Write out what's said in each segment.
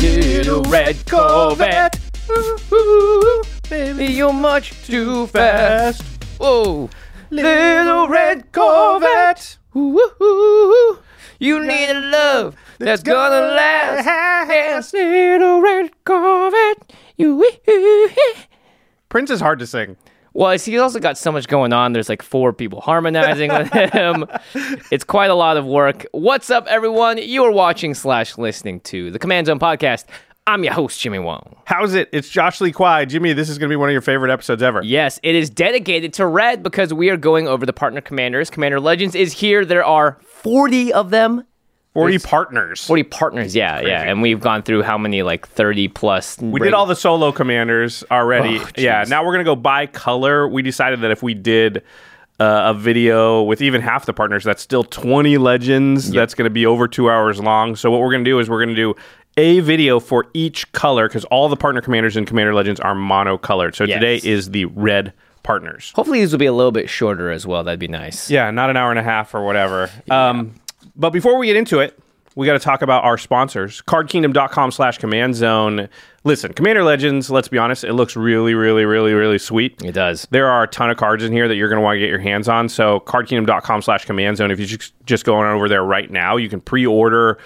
Little red Corvette. Ooh, baby, you're much too fast. Whoa. Little red Corvette. Ooh, you need a love that's gonna last. Yes, little red Corvette. You. Prince is hard to sing. Well, he's also got so much going on. There's like four people harmonizing with him. It's quite a lot of work. What's up, everyone? You are watching slash listening to the Command Zone podcast. I'm your host, Jimmy Wong. How's it? It's Josh Lee Kwai. Jimmy, this is going to be one of your favorite episodes ever. Yes, it is dedicated to Red because we are going over the partner commanders. Commander Legends is here. There are 40 of them. 40 It's- partners. 40 partners, yeah, yeah. And we've gone through how many, like 30 plus. We did all the solo commanders already. Oh, yeah, now we're going to go by color. We decided that if we did uh, a video with even half the partners, that's still 20 legends. That's going to be over two hours long. So, what we're going to do is we're going to do a video for each color because all the partner commanders in Commander Legends are monocolored. So, Yes. today is the red partners. Hopefully, these will be a little bit shorter as well. That'd be nice. Yeah, not an hour and a half or whatever. Um, but before we get into it, we got to talk about our sponsors. CardKingdom.com slash command zone. Listen, Commander Legends, let's be honest, it looks really, really, really, really sweet. It does. There are a ton of cards in here that you're going to want to get your hands on. So, cardkingdom.com slash command zone. If you just, just go on over there right now, you can pre order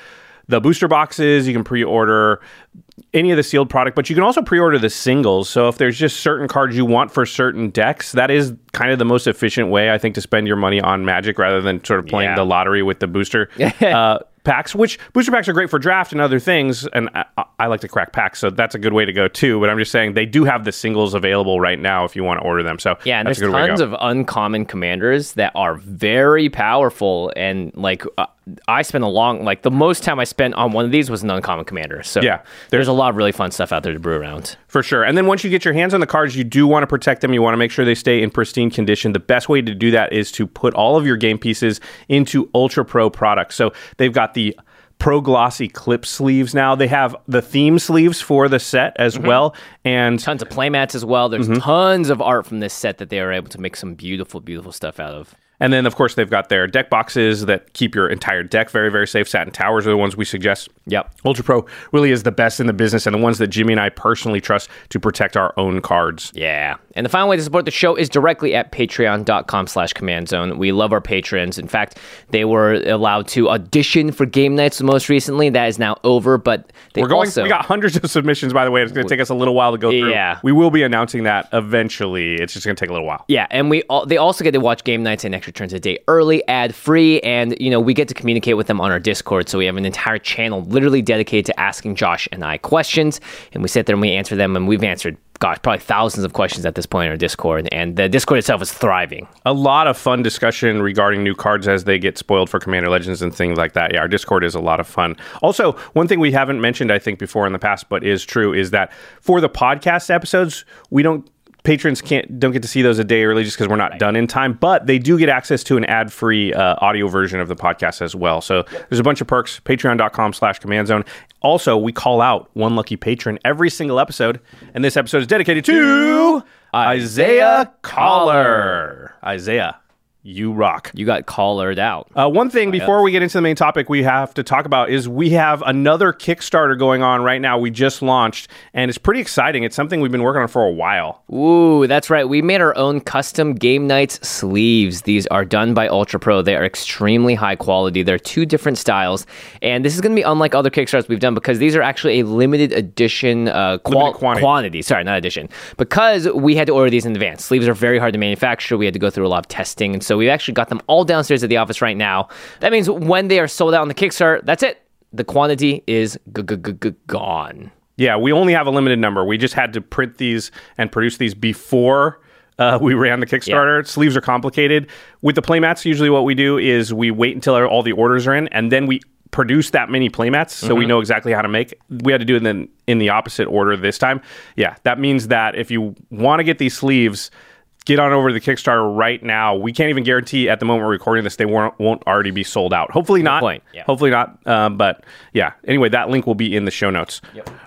the booster boxes, you can pre order any of the sealed product, but you can also pre order the singles. So, if there's just certain cards you want for certain decks, that is kind of the most efficient way, I think, to spend your money on Magic rather than sort of playing Yeah. the lottery with the booster. uh, Packs, which booster packs are great for draft and other things, and I, I like to crack packs, so that's a good way to go too. But I'm just saying they do have the singles available right now if you want to order them. So Yeah, and that's there's a good way to tons of uncommon commanders that are very powerful. And like, uh, I spent a long, like, the most time I spent on one of these was an uncommon commander. So Yeah, there's a lot of really fun stuff out there to brew around. For sure. And then once you get your hands on the cards, you do want to protect them. You want to make sure they stay in pristine condition. The best way to do that is to put all of your game pieces into Ultra Pro products. So they've got the Pro Glossy clip sleeves now. They have the theme sleeves for the set as well. And Tons of playmats as well. There's Mm-hmm. tons of art from this set that they are able to make some beautiful, beautiful stuff out of. And then of course they've got their deck boxes that keep your entire deck very, very safe. Satin Towers are the ones we suggest. Yep. Ultra Pro really is the best in the business and the ones that Jimmy and I personally trust to protect our own cards. Yeah. And the final way to support the show is directly at patreon.com slash command zone. We love our patrons. In fact, they were allowed to audition for game nights most recently. That is now over, but they We're going. also we got hundreds of submissions, by the way. It's going to take us a little while to go through. Yeah. we will be announcing that eventually. It's just going to take a little while. Yeah, and we all, they also get to watch game nights and extra turns a day early, ad free, and you know we get to communicate with them on our Discord. So we have an entire channel literally dedicated to asking Josh and I questions, and we sit there and we answer them, and we've answered. Gosh, probably thousands of questions at this point in our Discord, and the Discord itself is thriving. A lot of fun discussion regarding new cards as they get spoiled for Commander Legends and things like that. Yeah, our Discord is a lot of fun. Also, one thing we haven't mentioned, I think, before in the past, but is true, is that for the podcast episodes, we don't patrons can't don't get to see those a day early just because we're not done in time, but they do get access to an ad free uh, audio version of the podcast as well. So there's a bunch of perks. Patreon.com slash command zone. Also, we call out one lucky patron every single episode, and this episode is dedicated to Isaiah Collar. Isaiah, you rock. You got collared out. Uh, one thing before we get into the main topic we have to talk about is we have another Kickstarter going on right now. We just launched, and it's pretty exciting. It's something we've been working on for a while. Ooh, that's right. We made our own custom Game Nights sleeves. These are done by Ultra Pro. They are extremely high quality. They're two different styles, and this is going to be unlike other Kickstarters we've done because these are actually a limited edition uh, qual- Limited quantity. quantity. Sorry, not edition. Because we had to order these in advance. Sleeves are very hard to manufacture. We had to go through a lot of testing, and so we've actually got them all downstairs at the office right now. That means when they are sold out on the Kickstarter, that's it. The quantity is g- g- g- gone. Yeah, we only have a limited number. We just had to print these and produce these before uh, we ran the Kickstarter. Sleeves are complicated. With the playmats, usually what we do is we wait until all the orders are in, and then we produce that many playmats so we know exactly how to make. We had to do it in, in the opposite order this time. Yeah, that means that if you want to get these sleeves, get on over to the Kickstarter right now. We can't even guarantee at the moment we're recording this they won't won't already be sold out. Hopefully not. yeah. Hopefully not. Uh, but yeah. Anyway, that link will be in the show notes.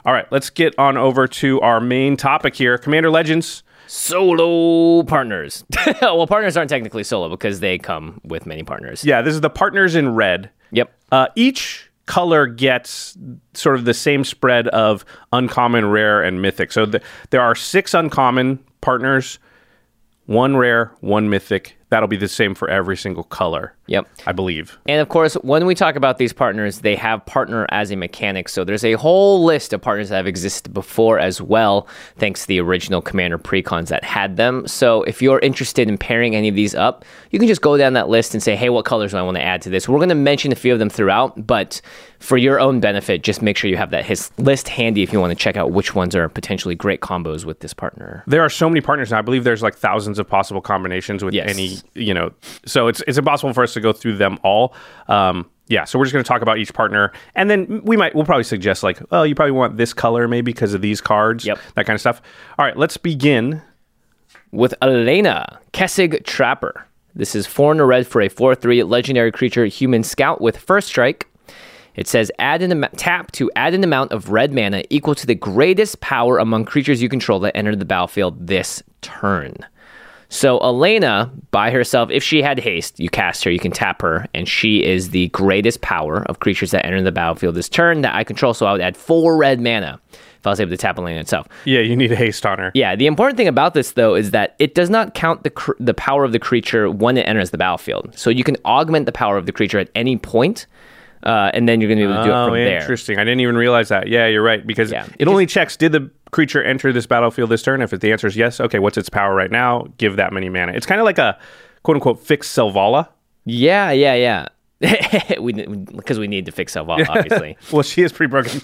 All right, let's get on over to our main topic here. Commander Legends. solo partners. well, partners aren't technically solo because they come with many partners. Yeah, this is the partners in red. Yep. Uh, each color gets sort of the same spread of uncommon, rare, and mythic. So th- there are six uncommon partners, one rare, one mythic. That'll be the same for every single color. Yep. I believe. And of course, when we talk about these partners, they have partner as a mechanic. So there's a whole list of partners that have existed before as well, thanks to the original Commander precons that had them. So if you're interested in pairing any of these up, you can just go down that list and say, hey, what colors do I want to add to this? We're going to mention a few of them throughout, but for your own benefit, just make sure you have that his list handy if you want to check out which ones are potentially great combos with this partner. There are so many partners now. I believe there's like thousands of possible combinations with Yes. any, you know, so it's it's impossible for us to go through them all. Um, yeah, so we're just going to talk about each partner, and then we might we'll probably suggest like, oh, you probably want this color maybe because of these cards, Yep. that kind of stuff. All right, let's begin. with Alena, Kessig Trapper. This is 4 in a red for a 4 3 legendary creature, human scout with first strike. It says add an am- tap to add an amount of red mana equal to the greatest power among creatures you control that enter the battlefield this turn. So Alena, by herself, if she had haste, you cast her, you can tap her, and she is the greatest power of creatures that enter the battlefield this turn that I control. So I would add four red mana if I was able to tap Alena itself. Yeah, you need a haste on her. Yeah, the important thing about this though is that it does not count the cr- the power of the creature when it enters the battlefield. So you can augment the power of the creature at any point, uh, and then you're going to be able to do it Oh, from there. interesting. I didn't even realize that. Yeah, you're right because Yeah. it only checks did the creature enter this battlefield this turn. If the answer is yes, okay, what's its power right now? Give that many mana. It's kind of like a quote unquote fixed Selvala. Yeah, yeah, yeah. we because we need to fix Selval, obviously. Well, she is pretty broken.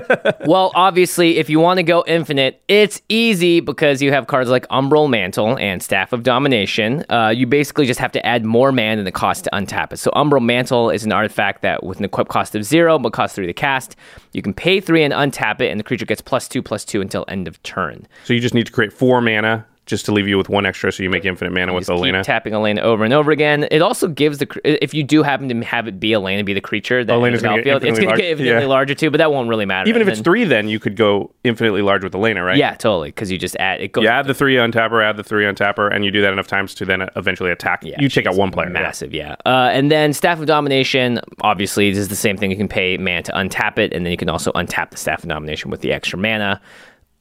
well, obviously, if you want to go infinite, it's easy because you have cards like Umbral Mantle and Staff of Domination. Uh, you basically just have to add more mana than the cost to untap it. So, Umbral Mantle is an artifact that, with an equip cost of zero but cost three to cast, you can pay three and untap it, and the creature gets plus two, plus two until end of turn. so you just need to create four mana just to leave you with one extra, so you make infinite mana with Alena. tapping Alena over and over again. It also gives the if you do happen to have it be Alena be the creature that Alena's gonna get battlefield, it's infinitely going to get infinitely Yeah. larger too, but that won't really matter. Even if And it's then- three, then you could go infinitely large with Alena, right? yeah, totally, because you just add it goes. You add the three on tapper, add the three on tapper, and you do that enough times to then eventually attack. Yeah, you take out one player. yeah. Massive, yeah. Uh, and then Staff of Domination, obviously, this is the same thing. You can pay mana to untap it, and then you can also untap the Staff of Domination with the extra mana.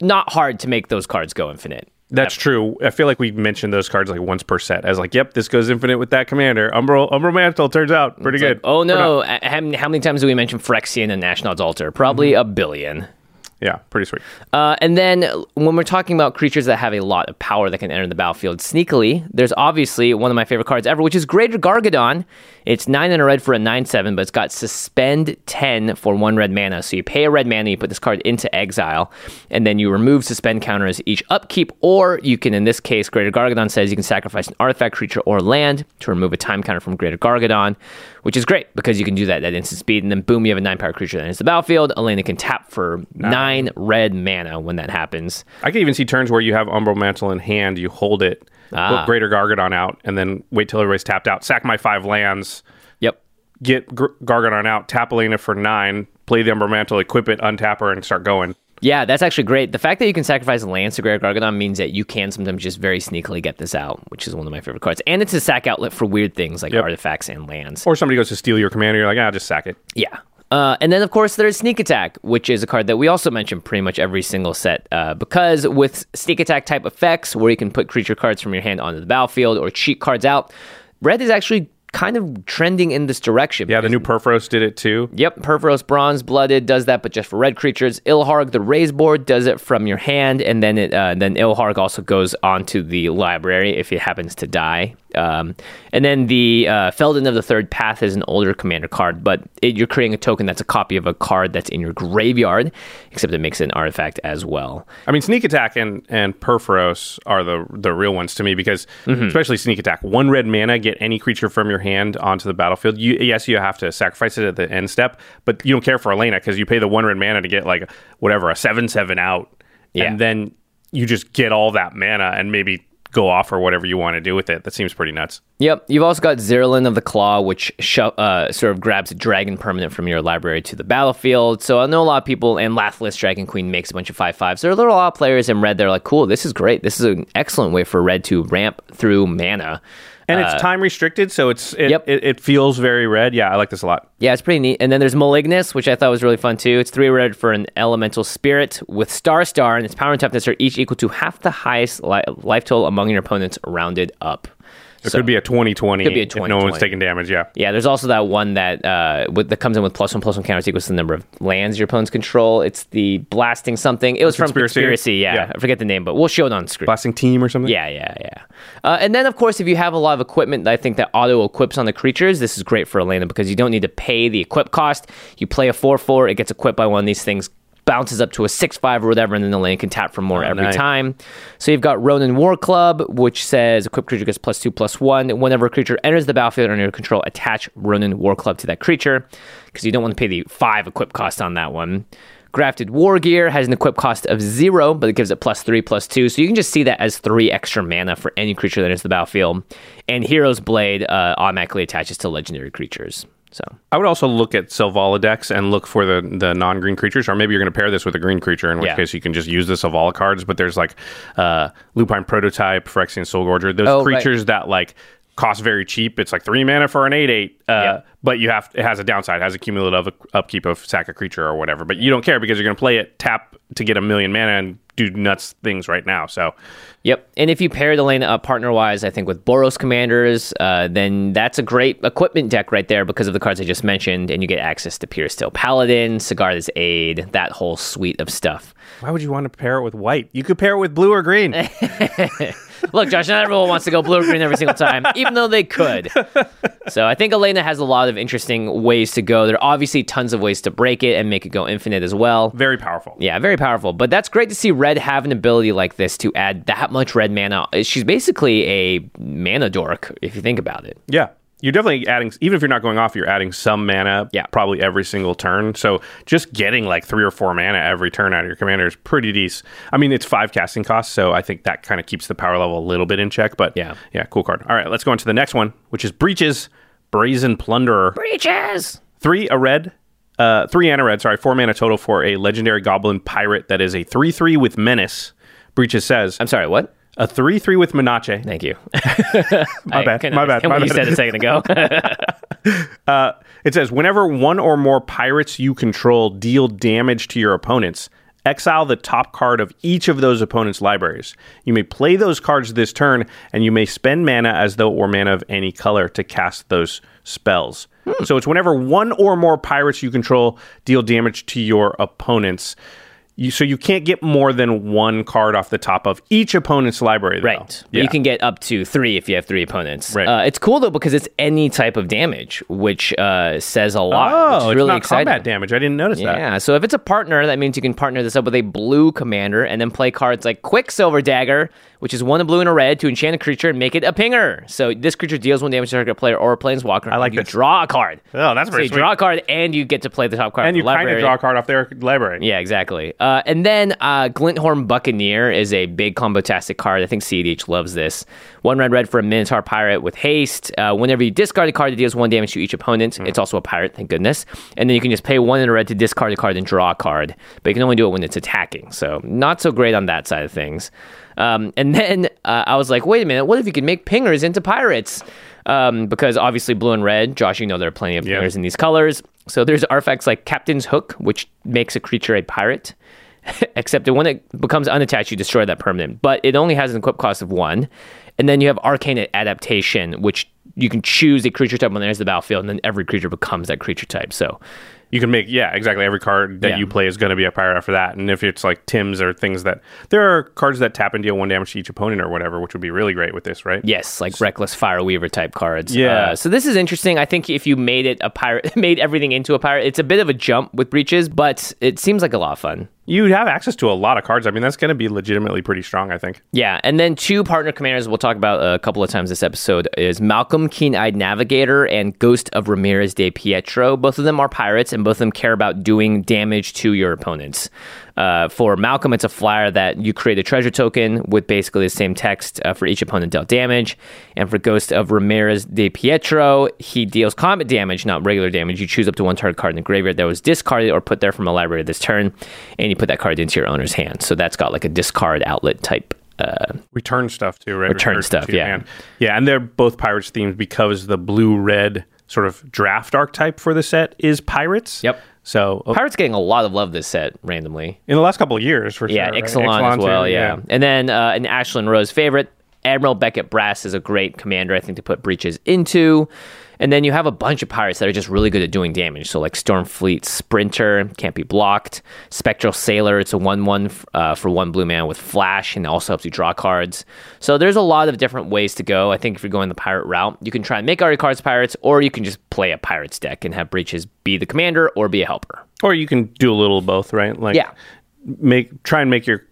Not hard to make those cards go infinite. That's true. I feel like we mentioned those cards like once per set as like, yep, this goes infinite with that commander. Umbral, Umbral Mantle turns out pretty good. Oh no! How many, times do we mention Phyrexian and Ashnod's Altar? Probably Mm-hmm. a billion. Yeah, pretty sweet. Uh, and then when we're talking about creatures that have a lot of power that can enter the battlefield sneakily, there's obviously one of my favorite cards ever, which is Greater Gargadon. It's nine and a red for a nine seven, but it's got suspend ten for one red mana. So you pay a red mana, you put this card into exile, and then you remove suspend counters each upkeep, or you can, in this case, Greater Gargadon says you can sacrifice an artifact, creature, or land to remove a time counter from Greater Gargadon, which is great because you can do that at instant speed, and then boom, you have a nine power creature that enters the battlefield. Alena can tap for nine nine red mana when that happens. I can even see turns where you have Umbral Mantle in hand, you hold it, Ah. Greater Gargadon out, and then wait till everybody's tapped out. Sack my five lands, Yep. get Gr- Gargadon out, tap Alena for nine, play the Umbral Mantle, equip it, untap her, and start going. Yeah, that's actually great. The fact that you can sacrifice lands to Greater Gargadon means that you can sometimes just very sneakily get this out, which is one of my favorite cards. And it's a sack outlet for weird things like Yep. artifacts and lands. Or somebody goes to steal your commander, you're like, ah, just sack it. Yeah. Uh, and then, of course, there's Sneak Attack, which is a card that we also mention pretty much every single set. Uh, because with Sneak Attack type effects, where you can put creature cards from your hand onto the battlefield or cheat cards out, red is actually kind of trending in this direction. Yeah, the new Purphoros did it too. Yep, Purphoros Bronze Blooded does that, but just for red creatures. Ilharg, the Raze-Boar, does it from your hand, and then it uh, then Ilharg also goes onto the library if it happens to die. Um, and then the uh, Feldon of the Third Path is an older commander card, but it, you're creating a token that's a copy of a card that's in your graveyard, except it makes it an artifact as well. I mean, Sneak Attack and, and Purphoros are the the real ones to me because, Mm-hmm. especially Sneak Attack, one red mana, get any creature from your hand onto the battlefield. You, yes, you have to sacrifice it at the end step, but you don't care for Alena because you pay the one red mana to get like whatever a seven seven out, Yeah. and then you just get all that mana and maybe go off or whatever you want to do with it. That seems pretty nuts. Yep, you've also got Zerlin of the Claw, which sho- uh, sort of grabs a dragon permanent from your library to the battlefield. So I know a lot of people, and Lathliss Dragon Queen makes a bunch of 5 5s. There are a lot of players in red They're like, cool, this is great. This is an excellent way for red to ramp through mana. And it's time restricted, so it's it, Uh, Yep. it, it feels very red. Yeah, I like this a lot. Yeah, it's pretty neat. And then there's Malignus, which I thought was really fun too. It's three red for an elemental spirit with Star Star, and its power and toughness are each equal to half the highest li- life total among your opponents, rounded up. It could be a 2020 Could be a if no one's taking damage. Yeah. Yeah, there's also that one that uh, with, that comes in with plus one plus one counters equals the number of lands your opponents control. It's the blasting something. It was from Conspiracy? Conspiracy. Yeah, Yeah. I forget the name, but we'll show it on screen. Blasting team or something. Yeah, yeah, yeah. Uh, and then, of course, if you have a lot of equipment, I think that auto equips on the creatures. This is great for Elena because you don't need to pay the equip cost. You play a four four, it gets equipped by one of these things, bounces up to a six five or whatever, and then Alena can tap for more every nice. time. So you've got Ronin War Club, which says equip creature gets plus two plus one. Whenever a creature enters the battlefield under your control, attach Ronin War Club to that creature because you don't want to pay the five equip cost on that one. Grafted War Gear has an equip cost of zero, but it gives it plus three, plus two. So you can just see that as three extra mana for any creature that enters the battlefield. And Hero's Blade uh, automatically attaches to legendary creatures. So I would also look at Selvala decks and look for the the non green creatures, or maybe you're going to pair this with a green creature, in which Yeah. case you can just use the Selvala cards. But there's like uh, Lupine Prototype, Phyrexian Soul Gorger, those Oh, right. creatures that like cost very cheap. It's like three mana for an eight eight, uh, Yeah. but you have it has a downside, it has a cumulative upkeep of sack a creature or whatever. But you don't care because you're going to play it tap to get a million mana and do nuts things right now. So Yep. And if you pair the lane up partner wise, I think with Boros Commanders, uh, then that's a great equipment deck right there because of the cards I just mentioned. And you get access to Puresteel Paladin, Sigarda's Aid, that whole suite of stuff. why would you want to pair it with white? You could pair it with blue or green. Look, Josh, not everyone wants to go blue or green every single time, even though they could. So I think Alena has a lot of interesting ways to go. There are obviously tons of ways to break it and make it go infinite as well. very powerful. Yeah, very powerful. But that's great to see Red have an ability like this to add that much red mana. She's basically a mana dork, if you think about it. Yeah. You're definitely adding, even if you're not going off, you're adding some mana Yeah. probably every single turn. So just getting like three or four mana every turn out of your commander is pretty decent. I mean, it's five casting costs, so I think that kind of keeps the power level a little bit in check. But Yeah. yeah, cool card. All right, let's go on to the next one, which is Breeches, Brazen Plunderer. Breeches! Three a red, uh, three and a red, sorry, four mana total for a legendary goblin pirate that is a 3 3 with menace. Breeches says, I'm sorry, what? A 3 3 with Menace. Thank you. My bad, my bad, my What you bad. said a second ago. Uh, it says whenever one or more pirates you control deal damage to your opponents, exile the top card of each of those opponents' libraries. You may play those cards this turn, and you may spend mana as though it were mana of any color to cast those spells. So it's whenever one or more pirates you control deal damage to your opponents. You, so you can't get more than one card off the top of each opponent's library. Though. Right. Yeah. You can get up to three if you have three opponents. Right. Uh, it's cool though because it's any type of damage, which uh, says a lot. Oh, it's really not exciting. combat damage. I didn't notice that. Yeah, so if it's a partner, that means you can partner this up with a blue commander and then play cards like Quicksilver Dagger, which is one a blue and a red to enchant a creature and make it a pinger. So this creature deals one damage to a target player or a planeswalker. I like you this. draw a card. Oh, that's so pretty you sweet. draw a card and you get to play the top card. And you kind of draw a card off their library. Yeah, exactly. Uh, Uh, and then uh, Glint-Horn Buccaneer is a big combo-tastic card. I think CEDH loves this. One red red for a Minotaur Pirate with haste. Uh, whenever you discard a card, it deals one damage to each opponent. Hmm. It's also a pirate, thank goodness. And then you can just pay one in a red to discard a card and draw a card. But you can only do it when it's attacking. So not so great on that side of things. Um, and then uh, I was like, wait a minute, what if you could make pingers into pirates? Um, because obviously blue and red, Josh, you know there are plenty of pingers in these colors. So there's artifacts like Captain's Hook, which makes a creature a pirate. Except that when it becomes unattached, you destroy that permanent. But it only has an equip cost of one. And then you have Arcane Adaptation, which you can choose a creature type when there's the battlefield, and then every creature becomes that creature type. So You can make yeah exactly every card that Yeah. you play is going to be a pirate after that, and if it's like Tim's or things that there are cards that tap and deal one damage to each opponent or whatever, which would be really great with this, right? Yes, like reckless fire weaver type cards. Yeah. Uh, so this is interesting. I think if you made it a pirate, made everything into a pirate, it's a bit of a jump with Breeches, but it seems like a lot of fun. You have access to a lot of cards. I mean, that's going to be legitimately pretty strong. I think. Yeah, and then two partner commanders we'll talk about a couple of times this episode is Malcolm Keen-Eyed Navigator and Ghost of Ramirez de Pietro. Both of them are pirates, and both of them care about doing damage to your opponents. Uh, for Malcolm, it's a flyer that you create a treasure token with basically the same text uh, for each opponent dealt damage. And for Ghost of Ramirez de Pietro, he deals combat damage, not regular damage. You choose up to one target card in the graveyard that was discarded or put there from a library this turn, and you put that card into your owner's hand. So that's got like a discard outlet type uh, return stuff too, right? Return Return stuff, yeah. hand. yeah, and they're both pirates themed because the blue red sort of draft archetype for the set is pirates. Yep. So oh, Pirates getting a lot of love this set randomly. in the last couple of years, for Yeah, sure. right? Ixalan as too, well. Yeah. and then uh, an Ashlyn Rose favorite, Admiral Beckett Brass is a great commander. I think to put Breeches into. And then you have a bunch of pirates that are just really good at doing damage. So like Stormfleet Sprinter can't be blocked. Spectral Sailor, it's a one-one uh, for one blue man with flash, and also helps you draw cards. So there's a lot of different ways to go. I think if you're going the pirate route, you can try and make all your cards pirates, or you can just play a pirates deck and have Breeches be the commander or be a helper. Or you can do a little of both, right? Like Yeah. make try and make your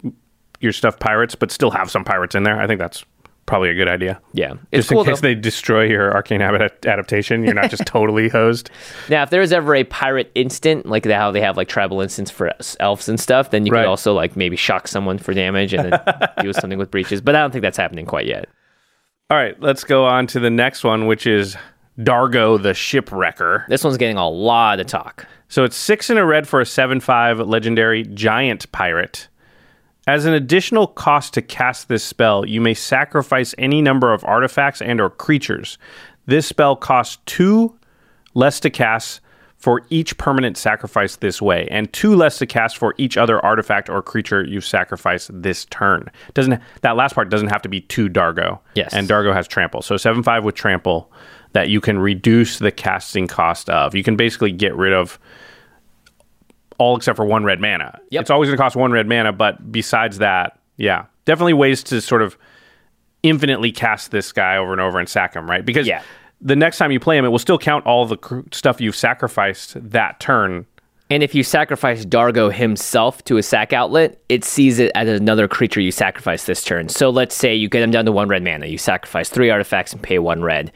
your stuff pirates, but still have some pirates in there. I think that's probably a good idea. Yeah, it's Just cool in case though. they destroy your arcane habit adaptation, you're not just totally hosed. Now, if there was ever a pirate instant, like the- how they have like tribal instants for elves and stuff, then you Right. could also like maybe shock someone for damage and then do something with Breeches. But I don't think that's happening quite yet. All right, let's go on to the next one, which is Dargo the Shipwrecker. This one's getting a lot of talk. So it's six in a red for a 7 5 legendary giant pirate. As an additional cost to cast this spell, you may sacrifice any number of artifacts and or creatures. This spell costs two less to cast for each permanent sacrifice this way, and two less to cast for each other artifact or creature you sacrifice this turn. Doesn't that last part doesn't have to be two Dargo. Yes. And Dargo has trample. So seven five with trample that you can reduce the casting cost of. You can basically get rid of all except for one red mana. Yep. It's always going to cost one red mana, but besides that, yeah, definitely ways to sort of infinitely cast this guy over and over and sack him, right? Because Yeah. the next time you play him, it will still count all the cr- stuff you've sacrificed that turn. And if you sacrifice Dargo himself to a sack outlet, it sees it as another creature you sacrifice this turn. So let's say you get him down to one red mana. You sacrifice three artifacts and pay one red.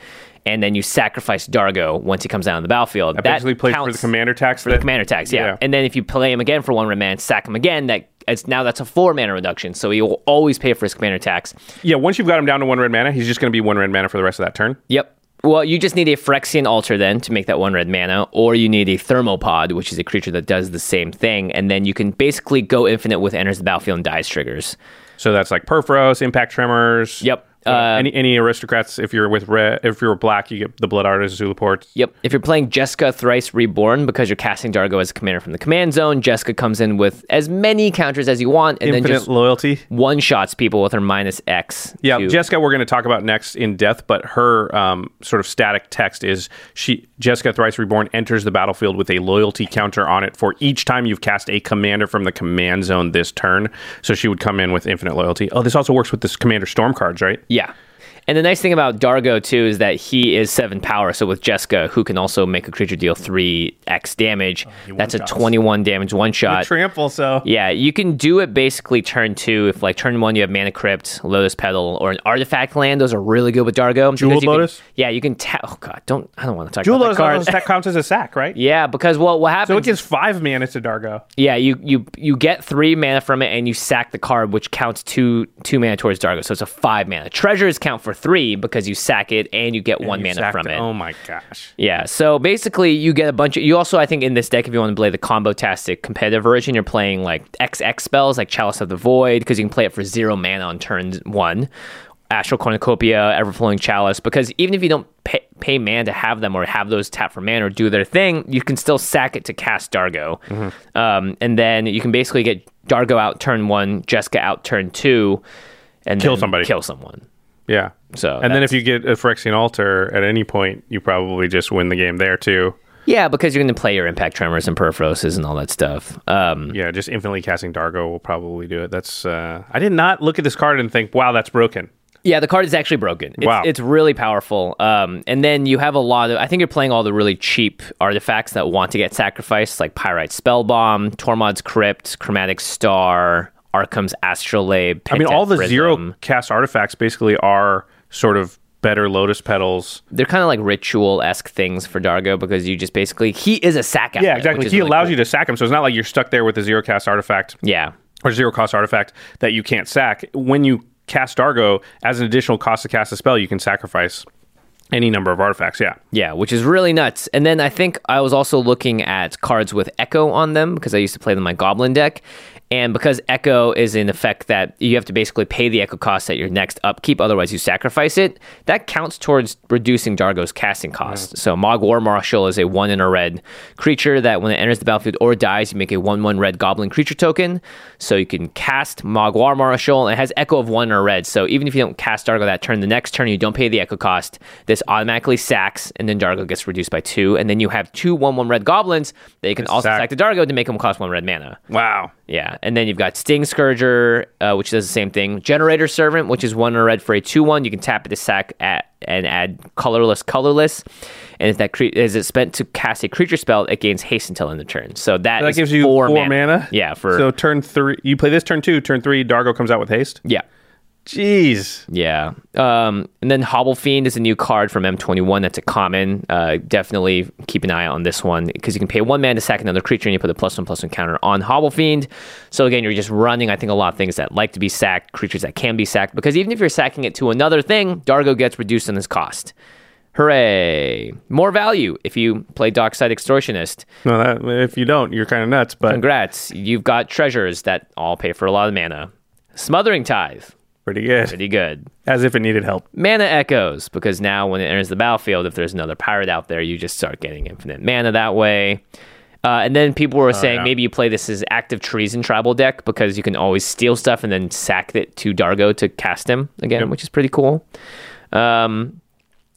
And then you sacrifice Dargo once he comes down on the battlefield. That basically plays for the commander tax. for the commander tax, yeah. Yeah. And then if you play him again for one red mana, sack him again, that it's now that's a four mana reduction. So he will always pay for his commander tax. yeah, once you've got him down to one red mana, he's just going to be one red mana for the rest of that turn. Yep. Well, you just need a Phyrexian Altar then to make that one red mana, or you need a Thermopod, which is a creature that does the same thing, and then you can basically go infinite with enters the battlefield and dies triggers. So that's like Purphoros, Impact Tremors. Yep. Uh, any any aristocrats, if you're with red, if you're black, you get the Blood Artist, Zulaport. Yep. If you're playing Jeska Thrice Reborn because you're casting Dargo as a commander from the command zone, Jeska comes in with as many counters as you want, and Infinite then just loyalty. one shots people with her minus X. Yeah, to- Jeska, we're going to talk about next in depth, but her um, sort of static text is she Jeska Thrice Reborn enters the battlefield with a loyalty counter on it for each time you've cast a commander from the command zone this turn. So she would come in with infinite loyalty. Oh, this also works with this commander storm cards, right? Yeah. And the nice thing about Dargo too is that he is seven power. So with Jeska, who can also make a creature deal three X damage, oh, that's a twenty-one damage one shot. Trample, so Yeah, you can do it basically turn two. If like turn one, you have Mana Crypt, Lotus Petal, or an Artifact land. Those are really good with Dargo. Because you can- Lotus? yeah, you can tap. Oh god, don't. I don't want to talk Jewel about Lotus that card. that counts as a sack, right? yeah, because well, what happens? So it gives five mana to Dargo. yeah, you you you get three mana from it, and you sack the card, which counts two two mana towards Dargo. So it's a five mana. Treasures count for three because you sack it and you get one You mana from it. Oh my gosh. Yeah, so basically you get a bunch of you also I think in this deck if you want to play the combo tastic competitive version, you're playing like XX spells like Chalice of the Void because you can play it for zero mana on turn one. Astral Cornucopia, Everflowing Chalice, because even if you don't pay, pay mana to have them or have those tap for man or do their thing, you can still sack it to cast Dargo. Um, and then you can basically get Dargo out turn one, Jeska out turn two, and Kill then somebody. Kill someone. Yeah. So and then if you get a Phyrexian Altar at any point, you probably just win the game there too. Yeah, because you're going to play your Impact Tremors and Purphoroses and all that stuff. Um, Yeah, just infinitely casting Dargo will probably do it. That's uh, I did not look at this card and think, wow, that's broken. Yeah, the card is actually broken. It's, Wow. it's really powerful. Um, and then you have a lot of. I think you're playing all the really cheap artifacts that want to get sacrificed, like Pyrite Spell Bomb, Tormod's Crypt, Chromatic Star, Arcum's Astrolabe. I mean, all the zero cast artifacts basically are sort of better Lotus petals. They're kind of like ritual esque things for Dargo because you just basically he is a sack. Yeah, exactly. He allows you to sack him, so it's not like you're stuck there with a zero cast artifact Yeah, or zero cost artifact that you can't sack. When you cast Dargo as an additional cost to cast a spell, you can sacrifice any number of artifacts. Yeah. Yeah, which is really nuts. And then I think I was also looking at cards with Echo on them because I used to play them in my Goblin deck. And because Echo is an effect that you have to basically pay the Echo cost at your next upkeep, otherwise you sacrifice it, that counts towards reducing Dargo's casting cost. So Mogg War Marshal is a one in a red creature that when it enters the battlefield or dies, you make a one one red goblin creature token. So you can cast Mogg War Marshal and it has Echo of one in a red. So even if you don't cast Dargo that turn, the next turn you don't pay the Echo cost, this automatically sacks and then Dargo gets reduced by two. And then you have two one one red goblins that you can also sack. sack the Dargo to make them cost one red mana. Wow. Yeah, and then you've got Sting Scourger, uh, which does the same thing. Generator Servant, which is one red for a two-one. You can tap it to sack at, and add colorless, colorless. And if that cre- is it spent to cast a creature spell, it gains haste until end of turn. So that, That is gives you four, four, mana. Yeah, for so turn three. You play this turn two. Turn three, Dargo comes out with haste. yeah. Jeez. Yeah. Um, and then Hobble Fiend is a new card from M21 that's a common. Uh, definitely keep an eye on this one because you can pay one man to sack another creature and you put a plus one plus one counter on Hobble Fiend. So again, you're just running, I think, a lot of things that like to be sacked, creatures that can be sacked, because even if you're sacking it to another thing, Dargo gets reduced in its cost. Hooray! More value if you play Dockside Extortionist. No, that if you don't, you're kind of nuts. But Congrats. You've got treasures that all pay for a lot of mana. Smothering Tithe. Pretty good. Pretty good. As if it needed help. mana echoes because now when it enters the battlefield if there's another pirate out there you just start getting infinite mana that way uh, and then people were saying yeah. maybe you play this as Act of Treason tribal deck because you can always steal stuff and then sack it to dargo to cast him again which is pretty cool um,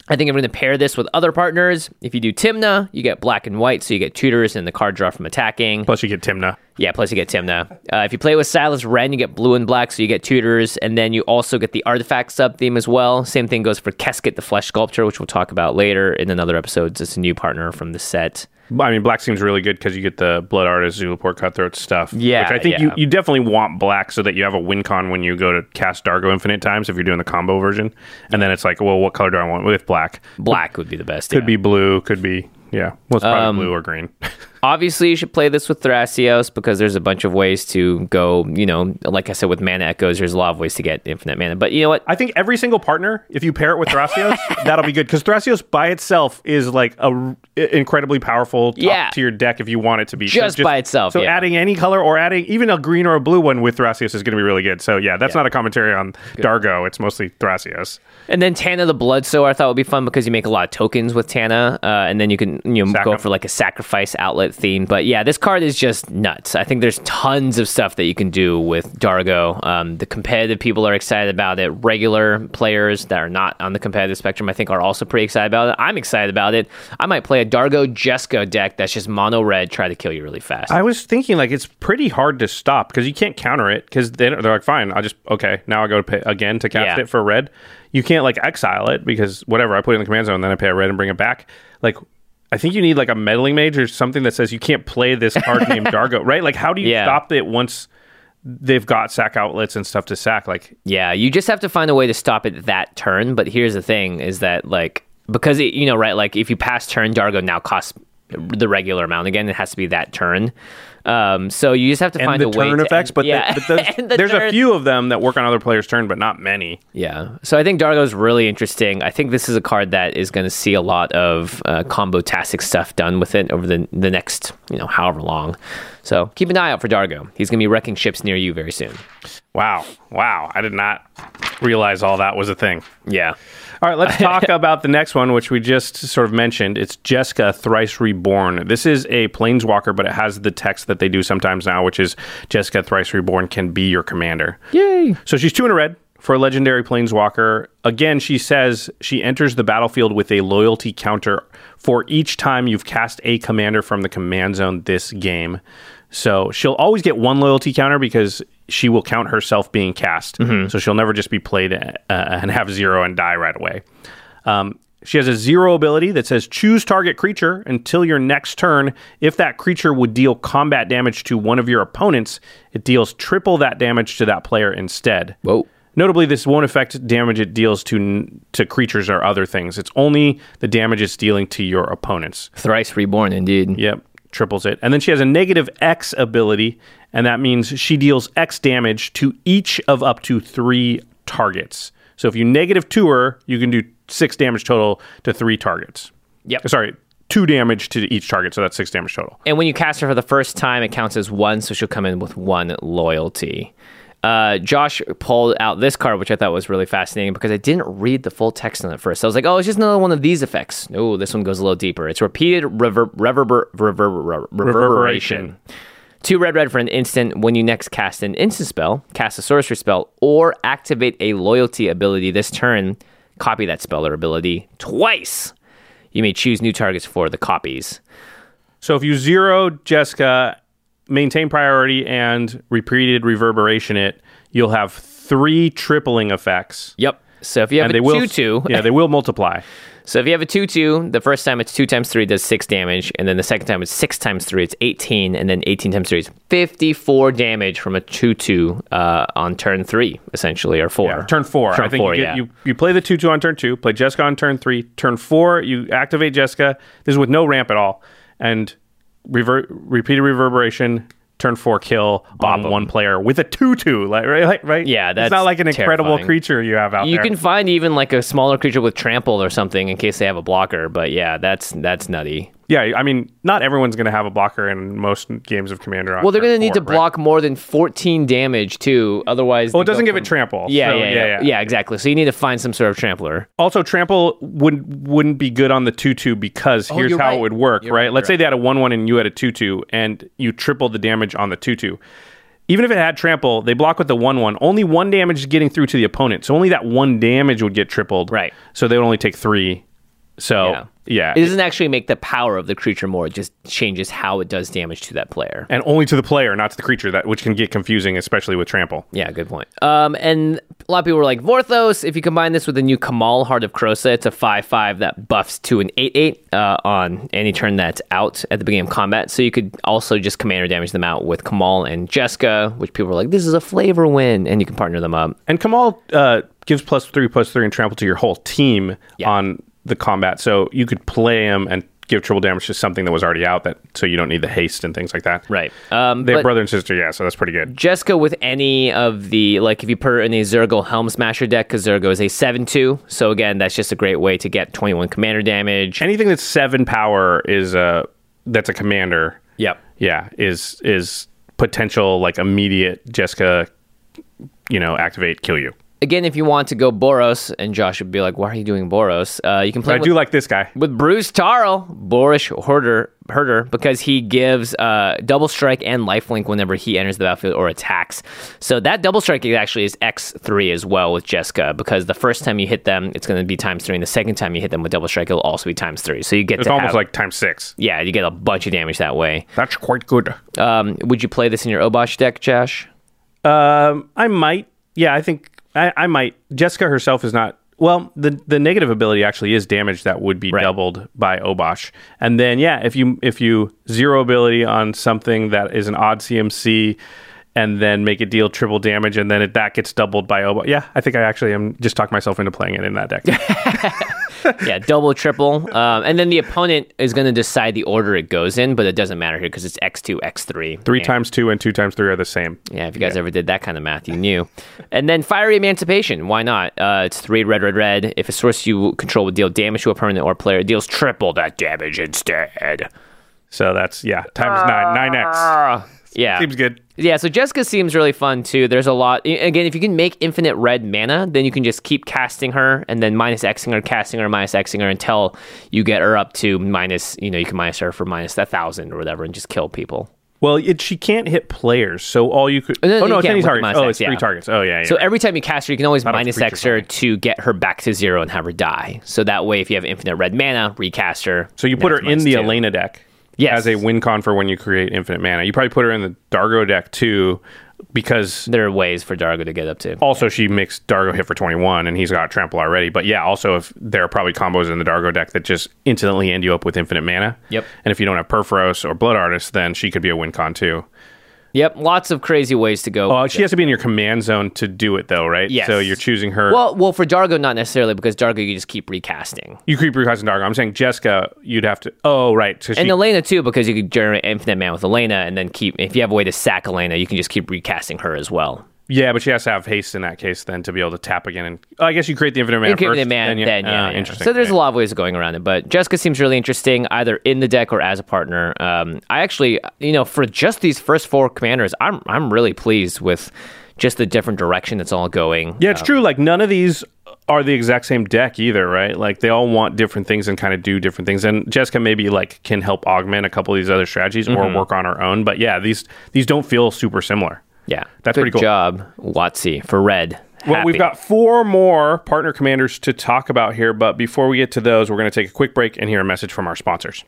I think I'm going to pair this with other partners. If you do Tymna, you get black and white, so you get tutors and the card draw from attacking. Plus, you get Tymna. Yeah, plus you get Tymna. Uh, if you play with Silas Renn, you get blue and black, so you get tutors, and then you also get the artifact sub theme as well. Same thing goes for Keskit, the Flesh Sculptor, which we'll talk about later in another episode. It's a new partner from the set. I mean, black seems really good because you get the blood artist, Zulaport cutthroat stuff. Yeah, which I think yeah. you, you definitely want black so that you have a win con when you go to cast Dargo infinite times if you're doing the combo version. And then it's like, well, what color do I want with black? Black would be the best. Could yeah. be blue, could be yeah. Well, it's probably um, blue or green. Obviously, you should play this with Thrasios because there's a bunch of ways to go. You know, like I said, with mana echoes, there's a lot of ways to get infinite mana. But you know what? I think every single partner, if you pair it with Thrasios, that'll be good because Thrasios by itself is like a r- incredibly powerful top Yeah. tier deck if you want it to be. So Just by itself, So yeah. adding any color or adding even a green or a blue one with Thrasios is going to be really good. So yeah, that's not a commentary on Dargo. It's mostly Thrasios. And then Tana the Bloodsower I thought would be fun because you make a lot of tokens with Tana, uh, and then you can you know Sack go for like a sacrifice outlet theme. But yeah, this card is just nuts. I think there's tons of stuff that you can do with Dargo. Um, the competitive people are excited about it. Regular players that are not on the competitive spectrum, I think, are also pretty excited about it. I'm excited about it. I might play a Dargo Jeska deck that's just mono red, try to kill you really fast. I was thinking like it's pretty hard to stop because you can't counter it because they, they're like, fine, I'll just okay. Now I go to pay again to cast Yeah. it for red. You can't like exile it because whatever I put it in the command zone, then I pay a red and bring it back. Like I think you need like a meddling mage or something that says you can't play this card named Dargo, right? Like how do you Yeah. stop it once they've got sack outlets and stuff to sack? Like Yeah, you just have to find a way to stop it that turn. But here's the thing: is that like because it, you know, right? Like if you pass turn, Dargo now costs the regular amount again. It has to be that turn. Um, so you just have to and find the a way turn to effects, but, the- yeah, but those- the there's a few of them that work on other players' turn, but not many. Yeah. So I think Dargo's really interesting. I think this is a card that is going to see a lot of uh, combo tastic stuff done with it over the the next, you know, however long. So keep an eye out for Dargo. He's going to be wrecking ships near you very soon. Wow, wow! I did not realize all that was a thing. Yeah. All right, let's talk about the next one, which we just sort of mentioned. It's Jeska Thrice Reborn. This is a planeswalker, but it has the text that they do sometimes now, which is Jeska Thrice Reborn can be your commander. Yay. So she's two in a red for a legendary planeswalker. Again, she says she enters the battlefield with a loyalty counter for each time you've cast a commander from the command zone this game. So she'll always get one loyalty counter because she will count herself being cast. So she'll never just be played uh, and have zero and die right away. Um, she has a zero ability that says choose target creature until your next turn. If that creature would deal combat damage to one of your opponents, it deals triple that damage to that player instead. Whoa. Notably, this won't affect damage it deals to to creatures or other things. It's only the damage it's dealing to your opponents. Thrice reborn, indeed. Yep, triples it. And then she has a negative X ability, and that means she deals X damage to each of up to three targets. So if you negative two her, you can do six damage total to three targets. Yep. Sorry, two damage to each target, so that's six damage total. And when you cast her for the first time, it counts as one, so she'll come in with one loyalty. Uh, Josh pulled out this card, which I thought was really fascinating because I didn't read the full text on it first. I was like, oh, it's just another one of these effects. No, this one goes a little deeper. It's repeated rever- reverber- reverber- reverberation. Two red red for an instant. When you next cast an instant spell, cast a sorcery spell, or activate a loyalty ability this turn, copy that spell or ability twice. You may choose new targets for the copies. So if you zero Jeska, maintain priority, and repeated reverberation it, you'll have three tripling effects. Yep. So if you have And a will, two two, yeah, they will multiply. so if you have a two two, the first time it's two times three does six damage, and then the second time it's six times three, it's eighteen, and then eighteen times three is fifty four damage from a two two uh, on turn three, essentially, or four. Yeah, turn four. Turn I think four, you, get, yeah. you you play the two two on turn two, play Jeska on turn three. Turn four, you activate Jeska. This is with no ramp at all, and revert repeated reverberation. Turn four kill 'em. one player with a two two. Like right, right. Yeah, it's that's not like an incredible terrifying. creature you have out there. You there. can find even like a smaller creature with trample or something in case they have a blocker, but yeah, that's that's nutty. Yeah, I mean, not everyone's going to have a blocker in most games of Commander. Well, they're going to need to right? block more than 14 damage too, otherwise. Well, it doesn't give it trample. Yeah, so, yeah, yeah, yeah, exactly. So you need to find some sort of trampler. Also, trample would wouldn't be good on the two two because oh, here's how right. it would work, You're right? right, Let's say they had a one one and you had a two two, and you tripled the damage on the two two. Even if it had trample, they block with the one one. Only one damage is getting through to the opponent, so only that one damage would get tripled. Right. So they would only take three. So Yeah. yeah, It doesn't actually make the power of the creature more; it just changes how it does damage to that player. and only to the player, not to the creature. That which can get confusing, especially with trample. Yeah, good point. Um, and a lot of people were like, Vorthos, if you combine this with the new Kamahl Heart of Krosa, it's a 5 5 that buffs to an 8 8 uh, on any turn that's out at the beginning of combat. So you could also just commander damage them out with Kamahl and Jeska, which people were like, this is a flavor win, and you can partner them up. And Kamahl uh, gives plus three, plus three, and trample to your whole team Yeah. on the combat. So you could play him and give triple damage to something that was already out. That so you don't need the haste and things like that. Right. Um, They have brother and sister, yeah. So that's pretty good. Jeska with any of the, like if you put her in a Zurgo Helm Smasher deck, because Zurgo is a 7 2. So again, that's just a great way to get 21 commander damage. Anything that's seven power is a that's a commander. Yep. Yeah, is is potential like immediate Jeska, you know, activate kill you. Again, if you want to go Boros, and Josh would be like, "Why are you doing Boros?" Uh, you can play But I with, do like this guy. with Bruse Tarl, Boorish Herder, Herder, because he gives uh, double strike and lifelink whenever he enters the battlefield or attacks. So that double strike actually is X three as well with Jeska, because the first time you hit them, it's going to be times three, and the second time you hit them with double strike, it'll also be times three. So you get It's to almost have- like times six. yeah, you get a bunch of damage that way. That's quite good. Um, would you play this in your Obosh deck, Josh? Um, I might. Yeah, I think I, I might. Jeska herself is not. Well, the the negative ability actually is damage that would be Right. doubled by Obosh. And then yeah, if you if you zero ability on something that is an odd CMC and then make it deal triple damage and then it, that gets doubled by Obosh. Yeah, I think I actually am just talking myself into playing it in that deck. yeah, double, triple. Um, and then the opponent is going to decide the order it goes in, but it doesn't matter here because it's X2, X3. Three And- times two and two times three are the same. Yeah, if you guys ever did that kind of math, you knew. and then Fiery Emancipation. Why not? Uh, it's three red, red, red. If a source you control would deal damage to a permanent or player, it deals triple that damage instead. So that's yeah, times nine, nine X. Ah, yeah. Seems good. Yeah, so Jeska seems really fun too. There's a lot. Again, if you can make infinite red mana, then you can just keep casting her and then minus Xing her, casting her, minus Xing her until you get her up to minus, you know, you can minus her for minus a thousand or whatever and just kill people. Well, it, she can't hit players, so all you could. No, oh no, it's any target. Oh, it's three yeah. targets. Oh yeah. So every time you cast her, you can always minus X her target. to get her back to zero and have her die. So that way, if you have infinite red mana, recast her. So you put her in the two. Alena deck Yes. as a win con for when you create infinite mana. You probably put her in the Dargo deck too, because There are ways for Dargo to get up to. also she makes Dargo hit for 21 and he's got trample already. But yeah, also if there are probably combos in the Dargo deck that just instantly end you up with infinite mana. Yep. And if you don't have Purphoros or Blood Artist, then she could be a win con too. Yep, lots of crazy ways to go. Oh, she has to be in your command zone to do it though, right? Yes. So you're choosing her. well, well, for Dargo, not necessarily because Dargo you just keep recasting. you creep recasting Dargo. I'm saying Jeska, you'd have to. Oh, right. So she, And Alena too, because you could generate infinite Man with Alena, and then keep. If you have a way to sack Alena, you can just keep recasting her as well. Yeah, but she has to have haste in that case then to be able to tap again. And oh, I guess you create the infinite mana You first. the mana, then, then, yeah, uh, yeah. interesting. So there's Yeah. a lot of ways of going around it, but Jeska seems really interesting, either in the deck or as a partner. Um, I actually, you know, for just these first four commanders, I'm I'm really pleased with just the different direction it's all going. Yeah, it's true. Like none of these are the exact same deck either, right? Like they all want different things and kind of do different things. And Jeska maybe like can help augment a couple of these other strategies or work on her own. But yeah, these these don't feel super similar. Yeah, That's Good pretty cool. job, Watsy for red. Well, we've got four more partner commanders to talk about here, but before we get to those, we're going to take a quick break and hear a message from our sponsors.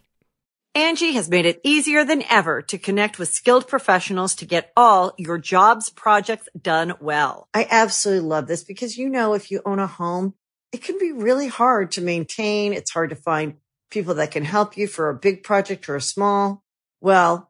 Angie has made it easier than ever to connect with skilled professionals to get all your jobs projects done well. I absolutely love this because, you know, if you own a home, it can be really hard to maintain. It's hard to find people that can help you for a big project or a small. Well,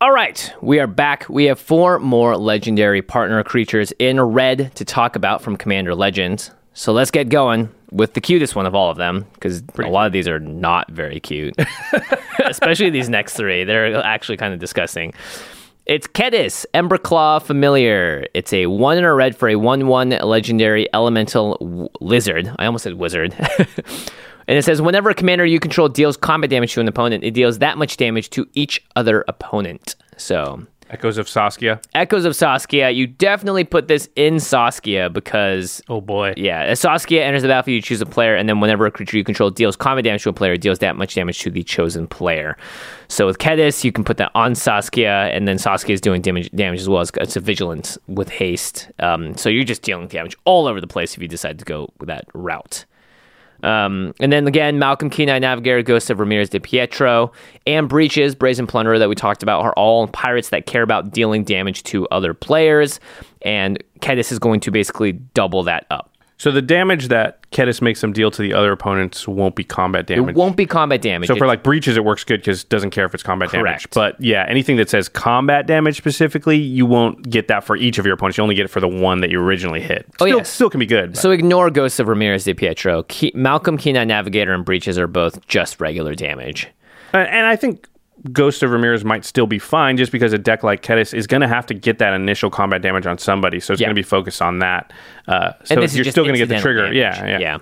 All right, we are back. We have four more legendary partner creatures in red to talk about from Commander Legends. So let's get going with the cutest one of all of them, because a lot of these are not very cute. Especially these next three. They're actually kind of disgusting. It's Kediss, Emberclaw Familiar. It's a one in a red for a 1 1 legendary elemental w- lizard. I almost said wizard. and it says whenever a commander you control deals combat damage to an opponent, it deals that much damage to each other opponent. So, Echoes of Saskia. Echoes of Saskia, you definitely put this in Saskia because Oh boy. yeah, as Saskia enters the battlefield, you choose a player, and then whenever a creature you control deals combat damage to a player, it deals that much damage to the chosen player. So with Kediss, you can put that on Saskia, and then Saskia is doing damage, damage as well as it's a vigilance with haste. Um, so you're just dealing damage all over the place if you decide to go that route. Um, and then again, Malcolm Keen-Eyed Navigator, Ghost of Ramirez de Pietro, and Breeches, Brazen Plunderer that we talked about are all pirates that care about dealing damage to other players. And Kediss is going to basically double that up. So the damage that Kediss makes them deal to the other opponents won't be combat damage. It won't be combat damage. So for like Breeches, it works good because it doesn't care if it's combat damage. Correct. But yeah, anything that says combat damage specifically, you won't get that for each of your opponents. You only get it for the one that you originally hit. Oh, Still, yes. still can be good. but- So ignore Ghosts of Ramirez de Pietro. Ke- Malcolm Keen-Eyed Navigator and Breeches are both just regular damage. Uh, and I think Ghost of Ramirez might still be fine just because a deck like Kediss is going to have to get that initial combat damage on somebody. So it's Yeah. going to be focused on that. Uh, so you're still going to get the trigger. damage. Yeah, yeah.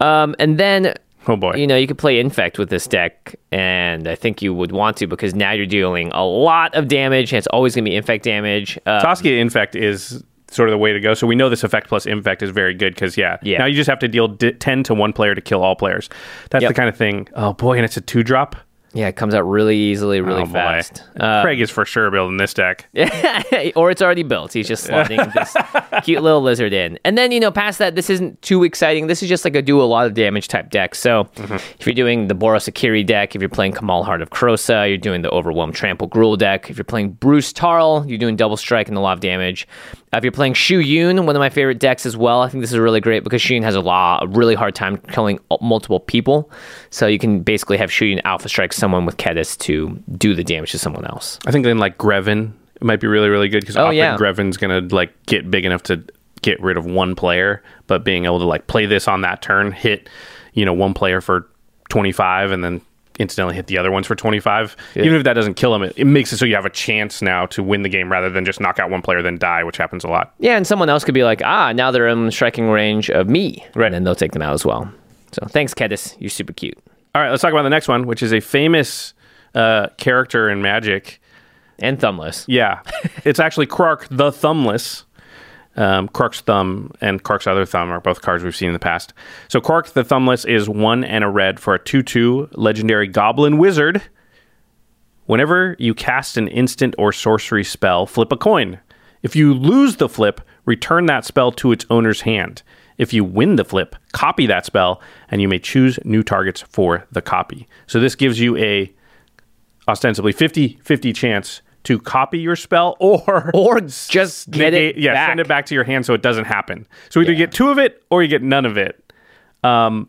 yeah. Um, and then Oh boy. you know you could play Infect with this deck, and I think you would want to because now you're dealing a lot of damage, and it's always going to be Infect damage. Uh, Saskia Infect is sort of the way to go. So we know this effect plus Infect is very good because, yeah, Yeah. now you just have to deal di- 10 to one player to kill all players. That's Yep. the kind of thing. Oh boy, and it's a two drop. Yeah, it comes out really easily, really oh fast. Uh, Craig is for sure building this deck. or it's already built. He's just slotting this cute little lizard in. And then, you know, past that, this isn't too exciting. This is just like a do a lot of damage type deck. So Mm-hmm. if you're doing the Boros Akiri deck, if you're playing Kamahl Heart of Krosa, you're doing the Overwhelm Trample Gruul deck. If you're playing Bruse Tarl, you're doing double strike and a lot of damage. Uh, if you're playing Shu Yun, one of my favorite decks as well, I think this is really great because Shu Yun has a lot, a really hard time killing multiple people. So you can basically have Shu Yun alpha strike someone with Kediss to do the damage to someone else. I think then like Grevin might be really, really good because Oh, yeah. Grevin's going to like get big enough to get rid of one player, but being able to like play this on that turn, hit, you know, one player for 25 and then instantly hit the other ones for 25 even if that doesn't kill him it, it makes it so you have a chance now to win the game rather than just knock out one player then die which happens a lot Yeah, and someone else could be like, ah, now they're in striking range of me. Right. And then they'll take them out as well. So thanks, Kediss. You're super cute. all right let's talk about the next one which is a famous uh, character in magic And thumbless. Yeah, it's actually Krark the Thumbless. Um, Krark's Thumb and Krark's Other Thumb are both cards we've seen in the past. So Krark the Thumbless is one and a red for a 2 2 legendary Goblin Wizard. Whenever you cast an instant or sorcery spell, flip a coin. If you lose the flip, return that spell to its owner's hand. If you win the flip, copy that spell, and you may choose new targets for the copy. So this gives you a ostensibly 50-50 chance to copy your spell or Or just get negate- it yeah, back. send it back to your hand so it doesn't happen. So either you get two of it or you get none of it. Um,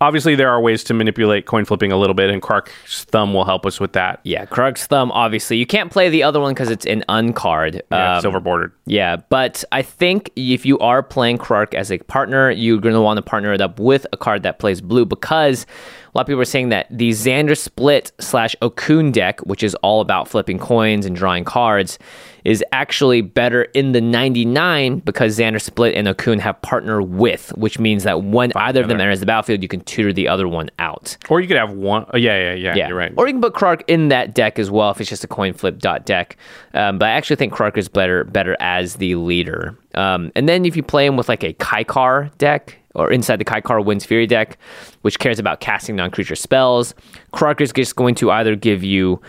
obviously, there are ways to manipulate coin flipping a little bit, and Krark's thumb will help us with that. Yeah, Krark's Thumb, obviously. You can't play the other one because it's an uncard. Yeah, Um, silver bordered. Yeah, but I think if you are playing Krark as a partner, you're going to want to partner it up with a card that plays blue because a lot of people are saying that the Zndrsplt slash Okaun deck, which is all about flipping coins and drawing cards, is actually better in the 99 because Zndrsplt and Okaun have partner with, which means that when either of them enters the battlefield, you can tutor the other one out. Or you could have one. Oh, yeah, yeah, yeah, Yeah, You're right. Or you can put Krark in that deck as well if it's just a coin flip dot deck. Um, but I actually think Krark is better better as the leader. Um, and then if you play him with like a Kykar deck or inside the Kykar Winds Fury deck, which cares about casting non creature spells, Krark is just going to either give you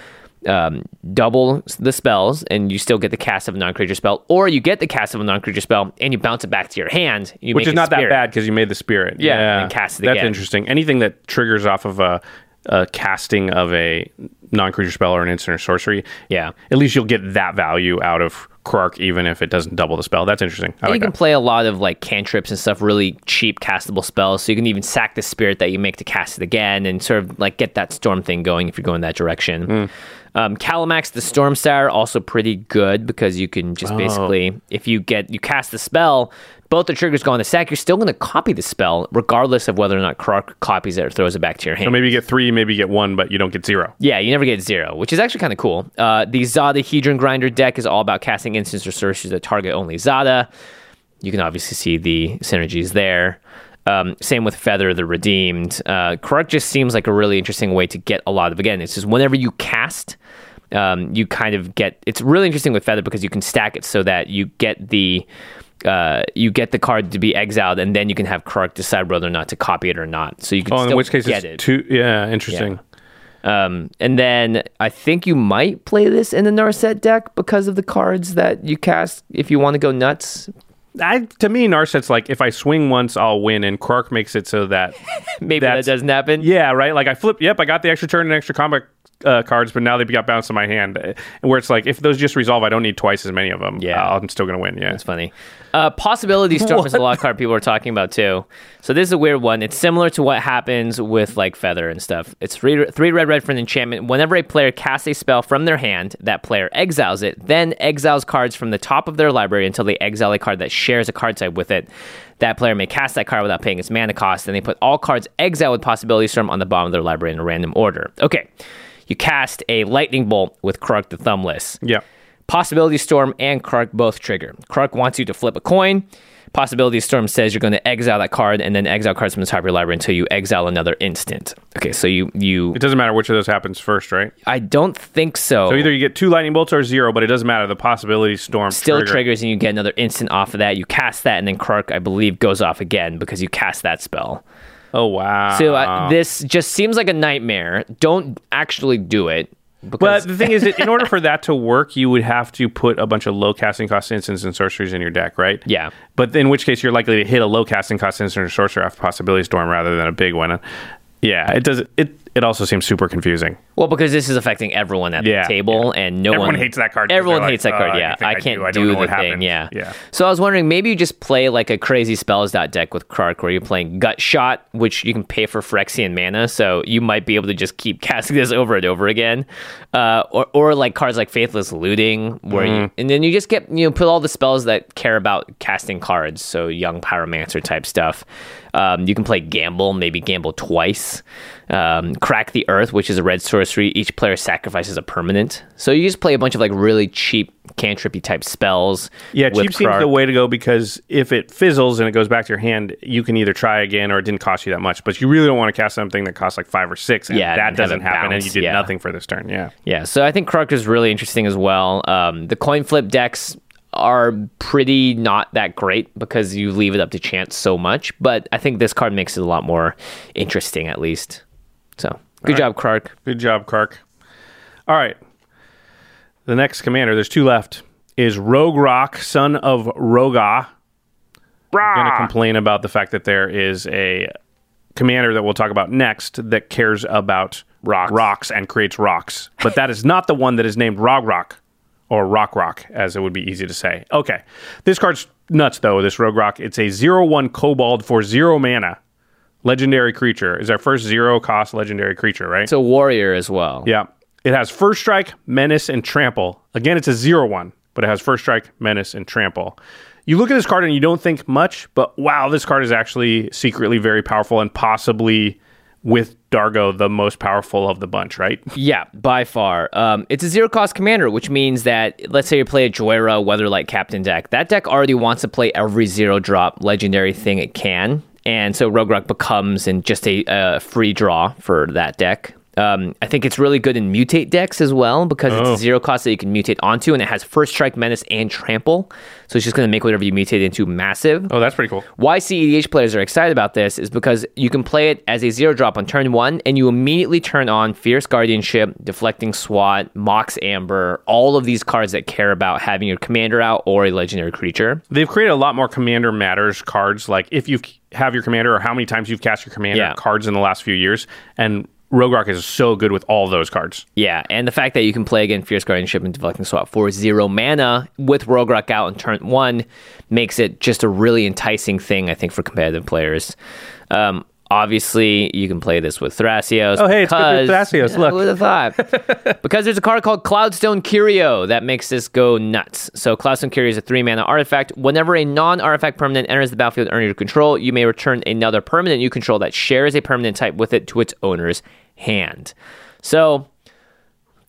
um, double the spells and you still get the cast of a non creature spell, or you get the cast of a non creature spell and you bounce it back to your hand. You Which is not that bad because you made the spirit. Yeah, and cast it That's again. interesting. Anything that triggers off of a, a casting of a non-creature spell or an instant or sorcery. Yeah. At least you'll get that value out of Krark, even if it doesn't double the spell. That's interesting. I like you can that. play a lot of like cantrips and stuff, really cheap castable spells. So you can even sack the spirit that you make to cast it again and sort of like get that storm thing going if you're going that direction. Hmm. Um, Kalamax, the Stormsire, also pretty good because you can Oh. just basically, if you get you cast the spell, both the triggers go on the stack. You're still going to copy the spell, regardless of whether or not Krark copies it or throws it back to your hand. So maybe you get three, maybe you get one, but you don't get zero. Yeah, you never get zero, which is actually kind of cool. Uh, the Zada Hedron Grinder deck is all about casting instants or sorceries that target only Zada. You can obviously see the synergies there. Um, same with Feather the Redeemed. Uh, Krark just seems like a really interesting way to get a lot of, again, it's just whenever you cast, um, you kind of get, it's really interesting with Feather because you can stack it so that you get the, uh, you get the card to be exiled, and then you can have Krark decide whether or not to copy it or not. So you can Oh, still in which case get it's it. two. Yeah, interesting. Um, and then I think you might play this in the Narset deck because of the cards that you cast if you want to go nuts. I, to me, Narset's like if I swing once, I'll win, and Krark makes it so that Maybe that doesn't happen. yeah, right. Like I flip. Yep, I got the extra turn and extra combat uh, cards, but now they've got bounced in my hand. Uh, Where it's like if those just resolve, I don't need twice as many of them. Yeah. uh, I'm still gonna win. Yeah, It's funny. Uh, possibility storm is a lot of card people are talking about too. So this is a weird one. It's similar to what happens with like feather and stuff. It's three three red red for an enchantment. Whenever a player casts a spell from their hand, that player exiles it, then exiles cards from the top of their library until they exile a card that shares a card type with it. That player may cast that card without paying its mana cost, and they put all cards exiled with possibility storm on the bottom of their library in a random order. Okay. You cast a lightning bolt with Krark the Thumbless. yeah. Possibility Storm and Krark both trigger. Krark wants you to flip a coin. Possibility Storm says you're going to exile that card and then exile cards from the top of your library until you exile another instant. Okay, so you you It doesn't matter which of those happens first, right? I don't think so. So either you get two lightning bolts or zero, but it doesn't matter. The possibility storm Still trigger. triggers and you get another instant off of that. You cast that and then Krark, I believe, goes off again because you cast that spell. Oh wow. So uh, this just seems like a nightmare. Don't actually do it. But Because the thing is, that in order for that to work, you would have to put a bunch of low casting cost instants and sorceries in your deck, right? Yeah. But in which case, you're likely to hit a low casting cost instant or sorcerer off possibility storm rather than a big one. Yeah, it does. It it also seems super confusing. Well, because this is affecting everyone at Yeah, the table, and no Everyone one hates that card. Everyone hates like, that card. "Oh, yeah, I I can't do, I do, don't the thing. happens." Yeah. Yeah. So I was wondering, maybe you just play like a crazy spells dot deck with Krark, where you're playing Gut Shot, which you can pay for Phyrexian mana, so you might be able to just keep casting this over and over again, uh, or or like cards like Faithless Looting, where Mm-hmm. you and then you just get you know put all the spells that care about casting cards, so Young Pyromancer type stuff. Um, you can play Gamble, maybe Gamble twice. Um, Crack the Earth, which is a red sorcery. Each player sacrifices a permanent. So you just play a bunch of like really cheap cantrippy type spells. Yeah, cheap seems Krark. the way to go because if it fizzles and it goes back to your hand, you can either try again or it didn't cost you that much. But you really don't want to cast something that costs like five or six. And Yeah, that doesn't happen, and you did yeah. nothing for this turn. Yeah. Yeah, so I think Krark is really interesting as well. Um, the coin flip decks are pretty not that great because you leave it up to chance so much, but I think this card makes it a lot more interesting at least. So good job, Krark. Good job, Krark. All right. The next commander, there's two left, is Rograkh, son of Rohgahh. I'm going to complain about the fact that there is a commander that we'll talk about next that cares about Rocks. rocks and creates rocks. But that is not the one that is named Rog Rock or Rock Rock, as it would be easy to say. Okay. This card's nuts, though, this Rograkh. It's a 0 1 kobold for zero mana. Legendary creature. Is our first zero cost legendary creature, right? It's a warrior as well. Yeah. It has first strike, menace, and trample. Again, it's a zero one, but it has first strike, menace, and trample. You look at this card and you don't think much, but wow, this card is actually secretly very powerful and possibly with Dargo the most powerful of the bunch, right? Yeah, by far. Um, it's a zero cost commander, which means that let's say you play a Jhoira Weatherlight Captain deck. That deck already wants to play every zero drop legendary thing it can, and so Rograkh becomes in just a uh, free draw for that deck. Um, I think it's really good in mutate decks as well because it's zero cost that you can mutate onto, and it has first strike, menace, and trample. So it's just going to make whatever you mutate into massive. Oh, that's pretty cool. Why CEDH players are excited about this is because you can play it as a zero drop on turn one, and you immediately turn on Fierce Guardianship, Deflecting SWAT, Mox Amber, all of these cards that care about having your commander out or a legendary creature. They've created a lot more Commander Matters cards, like if you have your commander or how many times you've cast your commander Yeah. cards in the last few years. And Rograkh is so good with all those cards. Yeah, and the fact that you can play again Fierce Guardianship and Deflecting Swat for zero mana with Rograkh out on turn one makes it just a really enticing thing, I think, for competitive players. Um, obviously, you can play this with Thrasios. Oh, hey, it's good with Thrasios, look. Who would have thought? because there's a card called Cloudstone Curio that makes this go nuts. So, Cloudstone Curio is a three mana artifact. Whenever a non artifact permanent enters the battlefield under your control, you may return another permanent you control that shares a permanent type with it to its owner's hand. So,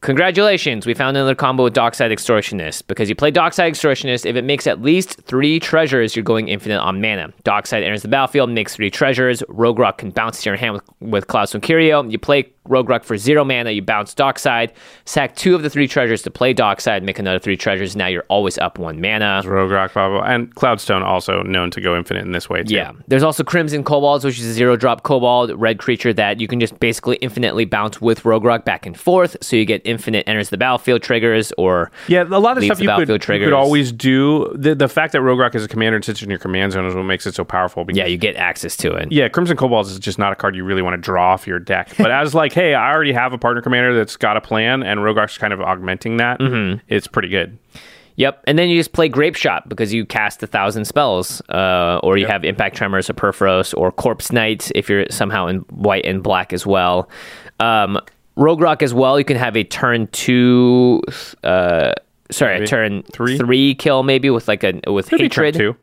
Congratulations, we found another combo with Dockside Extortionist. Because you play Dockside Extortionist, if it makes at least three treasures, you're going infinite on mana. Dockside enters the battlefield, makes three treasures. Rograkh can bounce to your hand with, with Cloudstone Curio. You play Rograkh for zero mana. You bounce Dockside, sack two of the three treasures to play Dockside, make another three treasures. Now you're always up one mana. Rograkh, blah, blah, blah. And Cloudstone also known to go infinite in this way, too. Yeah. There's also Crimson Kobolds, which is a zero drop kobold, red creature that you can just basically infinitely bounce with Rograkh back and forth. So you get infinite enters the battlefield triggers or. Yeah, a lot of stuff you could, you could always do. The, the fact that Rograkh is a commander and sits in your command zone is what makes it so powerful. Because, Yeah, you get access to it. yeah, Crimson Kobolds is just not a card you really want to draw off your deck. But as like, hey, I already have a partner commander that's got a plan, and Rograkh's kind of augmenting that. Mm-hmm. It's pretty good. Yep, and then you just play Grape Shot because you cast a thousand spells, uh, or you have Impact Tremors or Purphoros or Corpse Knight if you're somehow in white and black as well. Um, Rograkh as well. You can have a turn two, uh, sorry, a turn three? three kill maybe with like a with Could be turn hatred. two.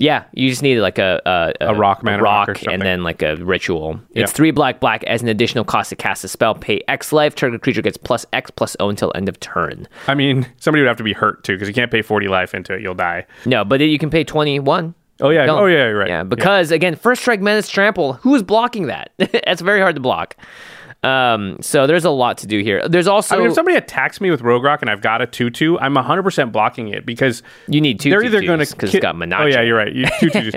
Yeah, you just need like a a, A rock mana rock or rock, and then like a ritual. Yeah. It's three black black as an additional cost to cast a spell. Pay X life. Target creature gets plus X plus O until end of turn. I mean, somebody would have to be hurt too because you can't pay forty life into it; you'll die. No, but you can pay twenty one. Oh yeah, Don't. oh yeah, you're right. Yeah, because again, first strike menace trample. Who is blocking that? That's very hard to block. Um, so there's a lot to do here. There's also I mean, if somebody attacks me with Rograkh and I've got a two-two, I'm 100 percent blocking it because you need two. they're either going to because it's got menace. Oh yeah, you're right. You, two twos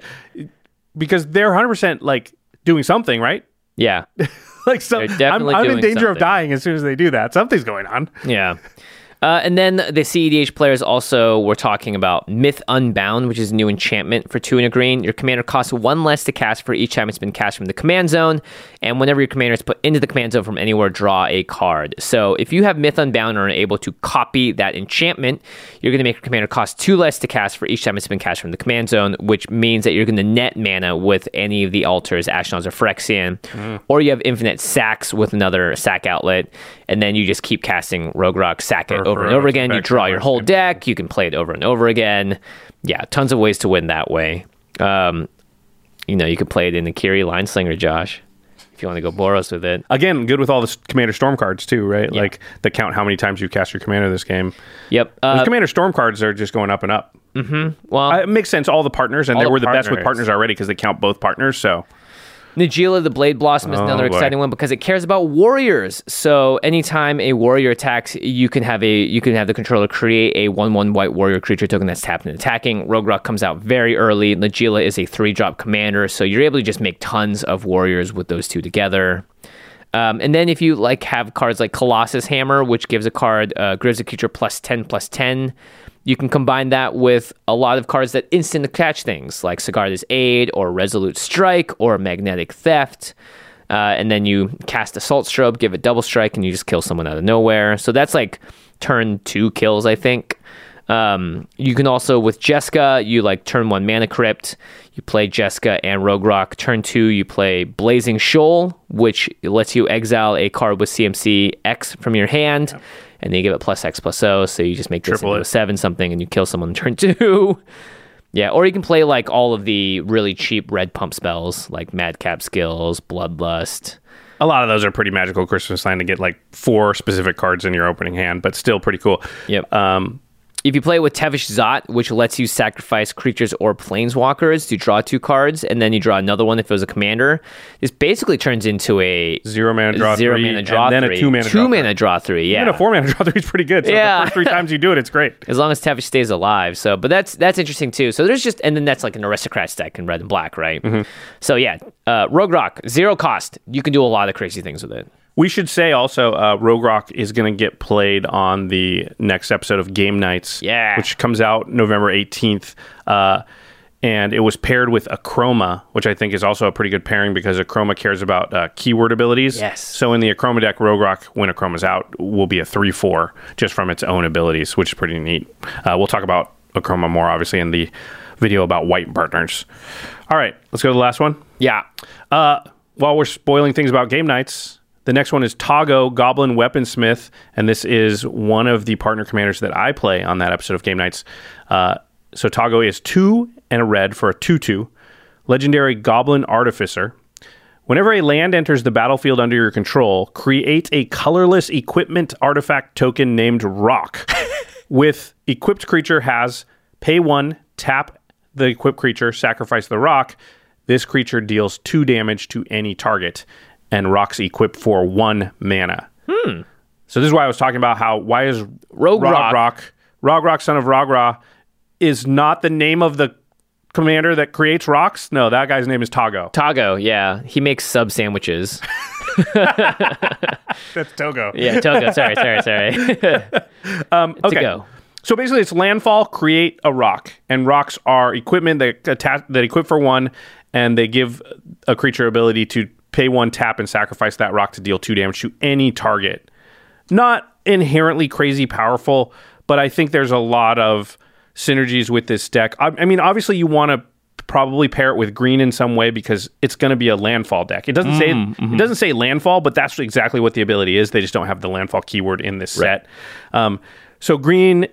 because they're 100 percent like doing something, right? Yeah, Like some, I'm, I'm in danger of dying as soon as they do that. Something's going on. yeah. Uh, and then the CEDH players also were talking about Myth Unbound, which is a new enchantment for two and a green. Your commander costs one less to cast for each time it's been cast from the command zone. And whenever your commander is put into the command zone from anywhere, draw a card. So if you have Myth Unbound and are able to copy that enchantment, you're going to make your commander cost two less to cast for each time it's been cast from the command zone, which means that you're going to net mana with any of the altars, Ashnod's or Phyrexian, or you have infinite sacks with another sack outlet, and then you just keep casting Rograkh, sack it Or over and over again. You draw your whole deck. You can play it over and over again. Yeah, tons of ways to win that way. Um, you know, you could play it in the Kiri Line Slinger, Josh, if you want to go Boros with it. Again, good with all the Commander Storm cards too, right? Like that count how many times you cast your commander this game. Yep. Uh, Commander Storm cards are just going up and up. Mm-hmm. Well, Uh, it makes sense. All the partners, and they the were the best with partners. partners already because they count both partners. So Najeela the Blade Blossom is another Oh, boy. exciting one because it cares about warriors. So anytime a warrior attacks, you can have a you can have the controller create a one one white warrior creature token that's tapped and attacking. Rograkh comes out very early. Najeela is a three drop commander, so you're able to just make tons of warriors with those two together. Um, and then if you like have cards like Colossus Hammer, which gives a card uh, gives a creature plus ten plus ten, you can combine that with a lot of cards that instant catch things like Sigarda's Aid or Resolute Strike or Magnetic Theft. Uh, and then you cast Assault Strobe, give it double strike, and you just kill someone out of nowhere. So that's like turn two kills, I think. Um, you can also with Jeska, you like turn one mana crypt, you play Jeska and Rograkh. Turn two, you play Blazing Shoal, which lets you exile a card with CMC X from your hand, and then you give it plus X plus O. So you just make this Triple into it. a seven something, and you kill someone on turn two. yeah, or you can play like all of the really cheap red pump spells like Madcap Skills, Bloodlust. a lot of those are pretty magical Christmas time to get like four specific cards in your opening hand, but still pretty cool. Yep. Um, If you play with Tevesh Szat, which lets you sacrifice creatures or planeswalkers to draw two cards, and then you draw another one if it was a commander, this basically turns into a zero mana draw zero three, mana draw and then three, a two mana two draw mana three. draw three. Yeah, Even a four mana draw three is pretty good. So Yeah. the first three times you do it, it's great. as long as Tevish stays alive. So, but that's that's interesting too. So there's just, and then that's like an aristocrat deck in red and black, right? Mm-hmm. So yeah, uh, Rograkh, zero cost. You can do a lot of crazy things with it. We should say also, uh, Rograkh is going to get played on the next episode of Game Nights, Yeah. which comes out November 18th. Uh, and it was paired with Akroma, which I think is also a pretty good pairing because Akroma cares about uh, keyword abilities. Yes. So in the Akroma deck, Rograkh, when Akroma's out, will be a 3 4 just from its own abilities, which is pretty neat. Uh, we'll talk about Akroma more, obviously, in the video about white partners. All right, let's go to the last one. Yeah, Uh, while we're spoiling things about game nights, the next one is Toggo Goblin Weaponsmith, and this is one of the partner commanders that I play on that episode of Game Nights. Uh, so Toggo is two and a red for a two-two, legendary Goblin Artificer. Whenever a land enters the battlefield under your control, create a colorless equipment artifact token named Rock. With equipped creature has pay one, tap the equipped creature, sacrifice the rock. This creature deals two damage to any target. And rocks equip for one mana. Hmm. So this is why I was talking about how why is Rograkh. Rock Rog Rock son of Rogra is not the name of the commander that creates rocks. No, that guy's name is Toggo. Toggo, yeah, he makes sub sandwiches. That's Togo. Yeah, Togo. Sorry, sorry, sorry. Um, okay. go. So basically, it's landfall, create a rock, and rocks are equipment that attach that equip for one, and they give a creature ability to pay one tap and sacrifice that rock to deal two damage to any target. Not inherently crazy powerful, but I think there's a lot of synergies with this deck. I, I mean, obviously, you want to probably pair it with green in some way because it's going to be a landfall deck. It doesn't say it doesn't say landfall, but that's exactly what the ability is. They just don't have the landfall keyword in this set. Um, so green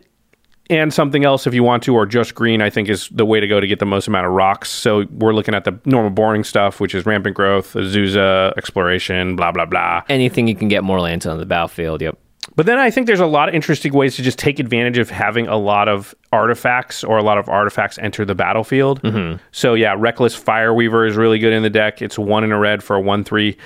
and something else if you want to, or just green, I think is the way to go to get the most amount of rocks. So we're looking at the normal boring stuff, which is rampant growth, Azusa, exploration, blah blah blah. Anything you can get more lands on the battlefield. Yep. But then I think there's a lot of interesting ways to just take advantage of having a lot of artifacts or a lot of artifacts enter the battlefield. Mm-hmm. So yeah, Reckless Fireweaver is really good in the deck. It's one in a red for a one three.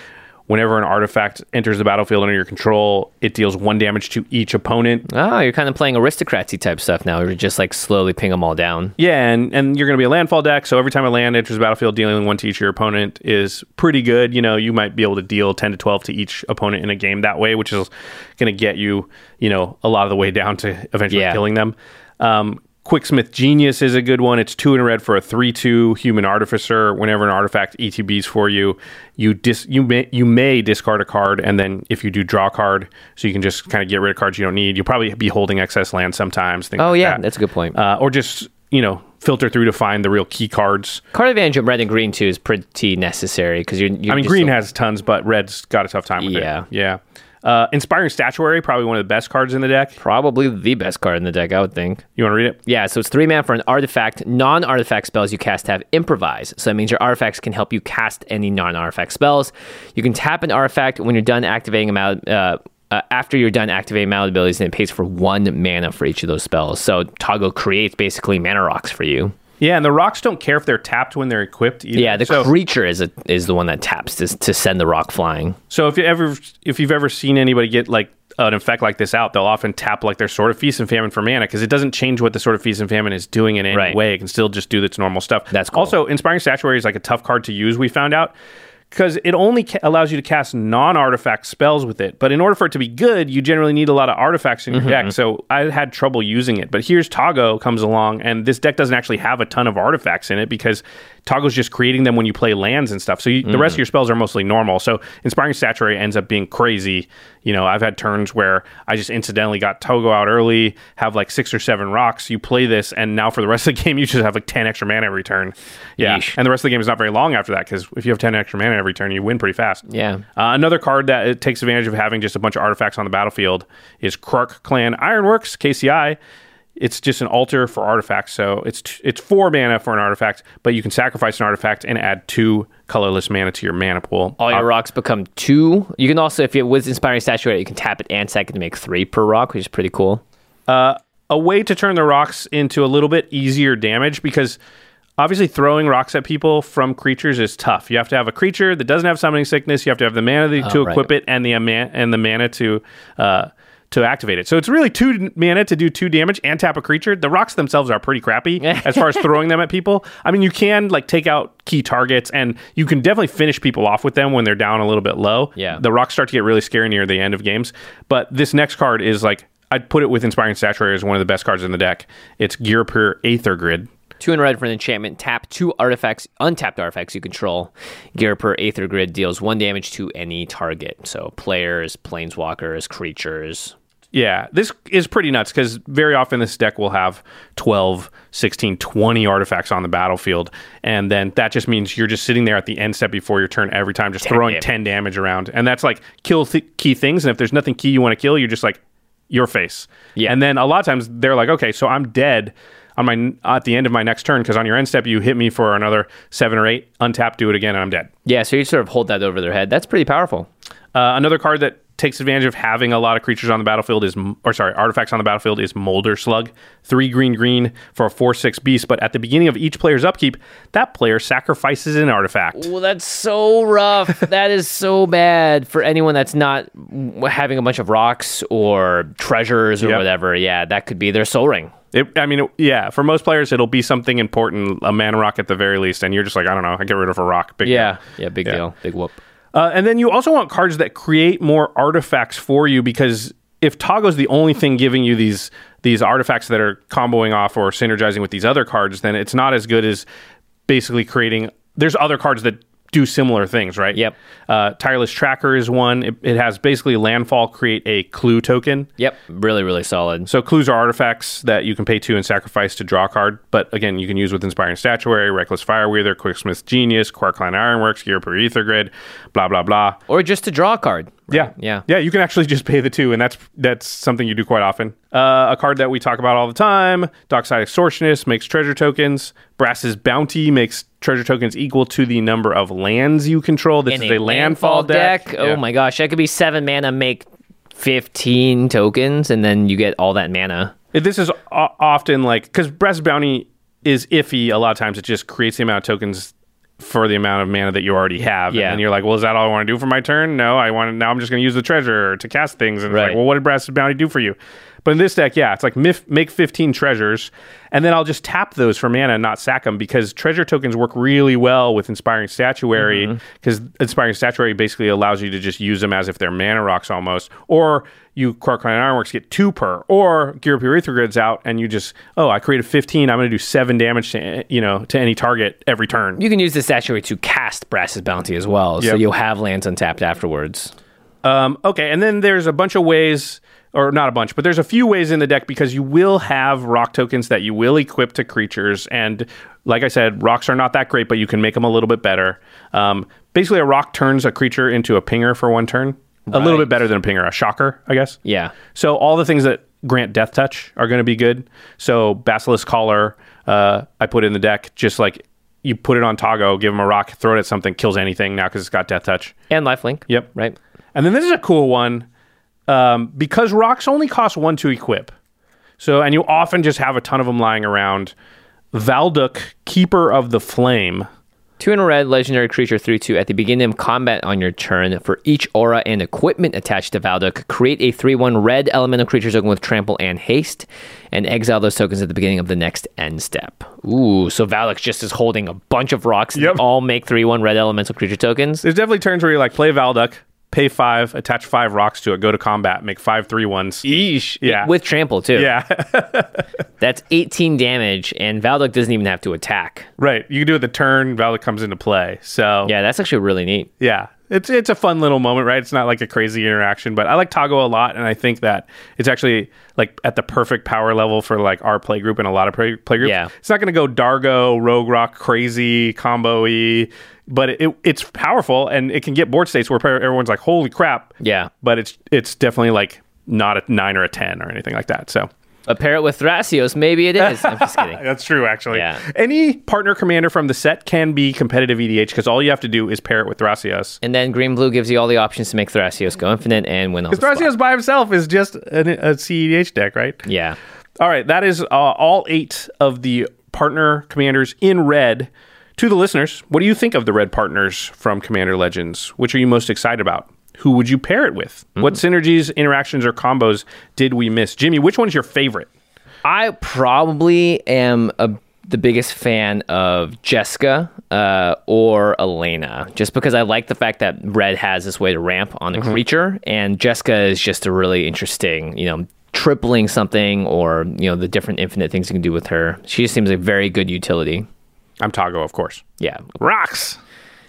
Whenever an artifact enters the battlefield under your control, it deals one damage to each opponent. Oh, you're kind of playing aristocracy type stuff now. You're just like slowly ping them all down. Yeah, and, and you're going to be a landfall deck, so every time a land enters the battlefield, dealing one to each of your opponent is pretty good. You know, you might be able to deal 10 to 12 to each opponent in a game that way, which is going to get you, you know, a lot of the way down to eventually Yeah. killing them. Um, Quicksmith Genius is a good one. It's two in a red for a three-two human artificer. Whenever an artifact ETBs for you, you dis you may you may discard a card, and then if you do draw a card, so you can just kind of get rid of cards you don't need. You'll probably be holding excess land sometimes. Oh like yeah, that. that's a good point. uh, or just you know filter through to find the real key cards. Card advantage of red and green too is pretty necessary because you're, you're. I mean, green so- has tons, but red's got a tough time with Yeah. it. Yeah, yeah. Uh, Inspiring Statuary, probably one of the best cards in the deck. probably the best card in the deck. I would think. You want to read it? Yeah, so it's three mana for an artifact. Non artifact spells you cast have improvise. So that means your artifacts can help you cast any non artifact spells. You can tap an artifact when you're done activating them out. Uh, uh, after you're done activating mallet abilities, and it pays for one mana for each of those spells. So Toggo creates basically mana rocks for you. Yeah, and the rocks don't care if they're tapped when they're equipped. Either. Yeah, the so, creature is a, is the one that taps to, to send the rock flying. so if you ever if you've ever seen anybody get like uh, an effect like this out, they'll often tap like their Sword of Feast and Famine for mana because it doesn't change what the Sword of Feast and Famine is doing in any Right. way. It can still just do its normal stuff. That's cool. Also, Inspiring Statuary is like a tough card to use. We found out. Because it only ca- allows you to cast non-artifact spells with it, but in order for it to be good, you generally need a lot of artifacts in your Mm-hmm. deck. So I had trouble using it. But here's Toggo comes along, and this deck doesn't actually have a ton of artifacts in it because Toggo's just creating them when you play lands and stuff. So you, the Mm. rest of your spells are mostly normal. So Inspiring Statuary ends up being crazy. You know, I've had turns where I just incidentally got Toggo out early, have like six or seven rocks. You play this, and now for the rest of the game, you just have like 10 extra mana every turn. Yeah. Yeesh. And the rest of the game is not very long after that because if you have 10 extra mana every turn, you win pretty fast. Yeah. Uh, another card that it takes advantage of having just a bunch of artifacts on the battlefield is Krark Clan Ironworks, KCI. It's just an altar for artifacts, so it's t- it's four mana for an artifact, but you can sacrifice an artifact and add two colorless mana to your mana pool. All your Uh, rocks become two. You can also, if it was inspiring statuary, you can tap it and second to make three per rock, which is pretty cool. a way to turn the rocks into a little bit easier damage because obviously throwing rocks at people from creatures is tough. You have to have a creature that doesn't have summoning sickness. You have to have the mana to, Oh, right. equip it and the ama- and the mana to uh, to activate it. So it's really two mana to do two damage and tap a creature. The rocks themselves are pretty crappy as far as throwing them at people. I mean, you can like take out key targets and you can definitely finish people off with them when they're down a little bit low. Yeah. The rocks start to get really scary near the end of games. But this next card is like I'd put it with Inspiring Statuary as one of the best cards in the deck. It's Ghirapur Aether Grid. Two in red for an enchantment. Tap two artifacts, untapped artifacts you control. Ghirapur Aether Grid deals one damage to any target. So players, planeswalkers, creatures. Yeah, this is pretty nuts because very often this deck will have 12, 16, 20 artifacts on the battlefield. And then that just means you're just sitting there at the end step before your turn every time, just throwing damage. 10 damage around. And that's like kill th- key things. And if there's nothing key you want to kill, you're just like, your face. Yeah. And then a lot of times they're like, okay, so I'm dead on my at the end of my next turn because on your end step you hit me for another seven or eight, untap, do it again, and I'm dead. Yeah, so you sort of hold that over their head. That's pretty powerful. Uh, another card that takes advantage of having a lot of creatures on the battlefield is, or sorry, artifacts on the battlefield is Molder Slug, three green green for a four six beast. But at the beginning of each player's upkeep, that player sacrifices an artifact. Well, that's so rough. that is so bad for anyone that's not having a bunch of rocks or treasures or Yep. whatever. Yeah, that could be their sol ring. It, I mean, it- yeah, for most players, it'll be something important, a mana rock at the very least, and you're just like, I don't know, I get rid of a rock. Big Yeah, deal. yeah, big Yeah. deal, big whoop. Uh, and then you also want cards that create more artifacts for you because if Toggo's the only thing giving you these these artifacts that are comboing off or synergizing with these other cards, then it's not as good as basically creating. There's other cards that do similar things, right? Yep. Uh, Tireless Tracker is one. It, it has basically landfall create a clue token. Yep, really, really solid. So clues are artifacts that you can pay to and sacrifice to draw a card. But again, you can use with Inspiring Statuary, Reckless Fireweaver, Quicksmith Genius, Krark Clan Ironworks, Ghirapur Aether Grid, blah blah blah. Or just to draw a card. Yeah, Yeah. yeah. You can actually just pay the two, and that's that's something you do quite often. Uh, a card that we talk about all the time: Dockside Extortionist makes treasure tokens. Brass's Bounty makes treasure tokens equal to the number of lands you control. This In is a landfall deck. Oh Yeah. my gosh, that could be seven mana, make fifteen tokens, and then you get all that mana. This is often like because Brass's Bounty is iffy. A lot of times, it just creates the amount of tokens for the amount of mana that you already have. Yeah. And you're like, well, is that all I want to do for my turn? No, I want to, now I'm just going to use the treasure to cast things. And it's Right. like, well, what did Brass's Bounty do for you? But in this deck, yeah, it's like mif- make 15 treasures, and then I'll just tap those for mana and not sack them because treasure tokens work really well with Inspiring Statuary because Inspiring Statuary basically allows you to just use them as if they're mana rocks almost. Or you Krark Clan Ironworks get two per, or Ghirapur Aether Grid's out and you just, oh, I created 15, I'm going to do seven damage to, you know, to any target every turn. You can use the statuary to cast Brass's Bounty as well, so you'll have lands untapped afterwards. Um, okay, and then there's a bunch of ways, or not a bunch, but there's a few ways in the deck because you will have rock tokens that you will equip to creatures. And like I said, rocks are not that great, but you can make them a little bit better. Um, basically, a rock turns a creature into a pinger for one turn. A little bit better than a pinger, a shocker, I guess. Yeah. So all the things that grant death touch are going to be good. So basilisk collar, uh, I put in the deck just like you put it on Toggo, give him a rock, throw it at something, kills anything now because it's got death touch. And lifelink. Yep. Right. And then this is a cool one um, because rocks only cost one to equip. So, and you often just have a ton of them lying around. Valduk, Keeper of the Flame. Two in a red, legendary creature 3 2. At the beginning of combat on your turn, for each aura and equipment attached to Valduk, create a 3 1 red elemental creature token with trample and haste, and exile those tokens at the beginning of the next end step. Ooh, so Valduk just is holding a bunch of rocks Yep. that all make 3 1 red elemental creature tokens. There's definitely turns where you like play Valduk, pay five, attach five rocks to it, go to combat, make five three ones. Eesh. Yeah. With trample, too. Yeah, That's 18 damage, and Valduk doesn't even have to attack. right. You can do it the turn, Valduk comes into play. So, Yeah, that's actually really neat. Yeah. It's it's a fun little moment, right? It's not like a crazy interaction, but I like Toggo a lot, and I think that it's actually like at the perfect power level for like our play group and a lot of play, play groups. Yeah. It's not going to go Dargo, Rograkh, crazy combo y, but it, it's powerful and it can get board states where everyone's like, "Holy crap!" Yeah. But it's it's definitely like not a nine or a ten or anything like that. So A pair it with Thrasios, maybe it is. I'm just kidding. that's true, actually. Yeah. Any partner commander from the set can be competitive EDH because all you have to do is pair it with Thrasios. And then green blue gives you all the options to make Thrasios go infinite and win all the Because. Thrasios by himself is just an, a CEDH deck, right? Yeah. All right, that is uh, all eight of the partner commanders in red. To the listeners, what do you think of the red partners from Commander Legends? Which are you most excited about? Who would you pair it with? What synergies, interactions, or combos did we miss? Jimmy, which one's your favorite? I probably am a, the biggest fan of Jeska uh, or Alena, just because I like the fact that Red has this way to ramp on the creature, and Jeska is just a really interesting, you know, tripling something or you know the different infinite things you can do with her. She just seems like very good utility. I'm Toggo, of course. Yeah, Rocks.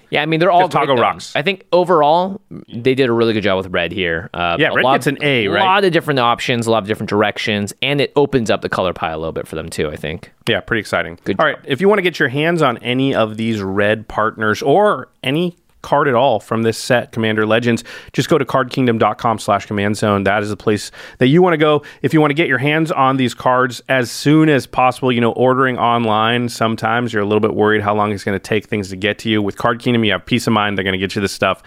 yeah. I mean, they're all Toggo rocks. I think overall they did a really good job with Red here. Uh, Yeah, Red lot, gets an A, right? A lot of different options, a lot of different directions, and it opens up the color pie a little bit for them too. I think. Yeah, pretty exciting. Good All right, if you want to get your hands on any of these red partners or any card at all from this set, Commander Legends, just go to cardkingdom.com slash command zone. That is the place that you want to go. If you want to get your hands on these cards as soon as possible, you know, ordering online, sometimes you're a little bit worried how long it's going to take things to get to you. With Card Kingdom, you have peace of mind. They're going to get you this stuff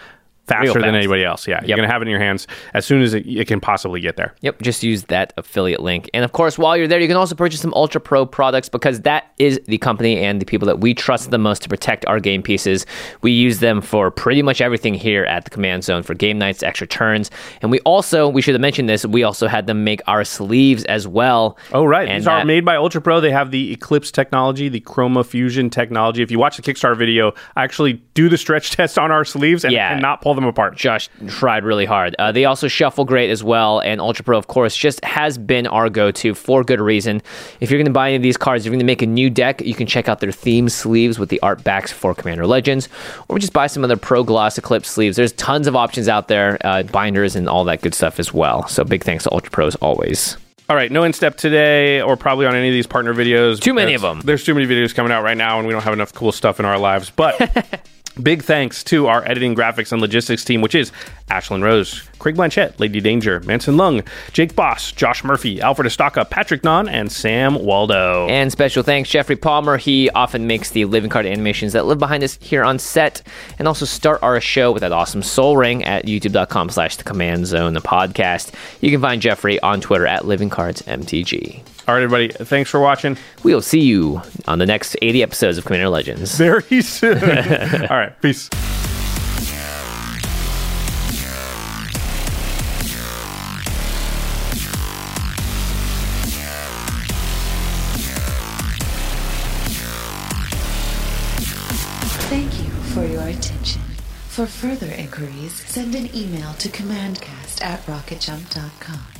faster Real than anybody else. Yeah, you're going to have it in your hands as soon as it, it can possibly get there. Yep, just use that affiliate link. And of course, while you're there, you can also purchase some Ultra Pro products because that is the company and the people that we trust the most to protect our game pieces. We use them for pretty much everything here at the Command Zone for game nights, extra turns. And we also, we should have mentioned this, we also had them make our sleeves as well. Oh, right. And These are made by Ultra Pro. They have the Eclipse technology, the Chroma Fusion technology. If you watch the Kickstarter video, I actually do the stretch test on our sleeves and, Yeah. and not pull them apart. Josh tried really hard. Uh, they also shuffle great as well, and Ultra Pro, of course, just has been our go-to for good reason. If you're going to buy any of these cards, if you're going to make a new deck, you can check out their theme sleeves with the art backs for Commander Legends, or just buy some of their Pro Gloss Eclipse sleeves. There's tons of options out there, uh, binders and all that good stuff as well. So big thanks to Ultra Pro as always. All right, no instep today, or probably on any of these partner videos. Too many of them. There's too many videos coming out right now, and we don't have enough cool stuff in our lives. But big thanks to our editing, graphics, and logistics team, which is Ashlyn Rose, Craig Blanchett, Lady Danger, Manson Lung, Jake Boss, Josh Murphy, Alfred Estaca, Patrick Non, and Sam Waldo. And special thanks, Jeffrey Palmer. He often makes the living card animations that live behind us here on set and also start our show with that awesome sol ring at youtube.com slash the command zone, the podcast. You can find Jeffrey on Twitter at Living Cards MTG. All right, everybody, thanks for watching. We'll see you on the next 80 episodes of Commander Legends. Very soon. All right, peace. Thank you for your attention. For further inquiries, send an email to commandcast at rocketjump.com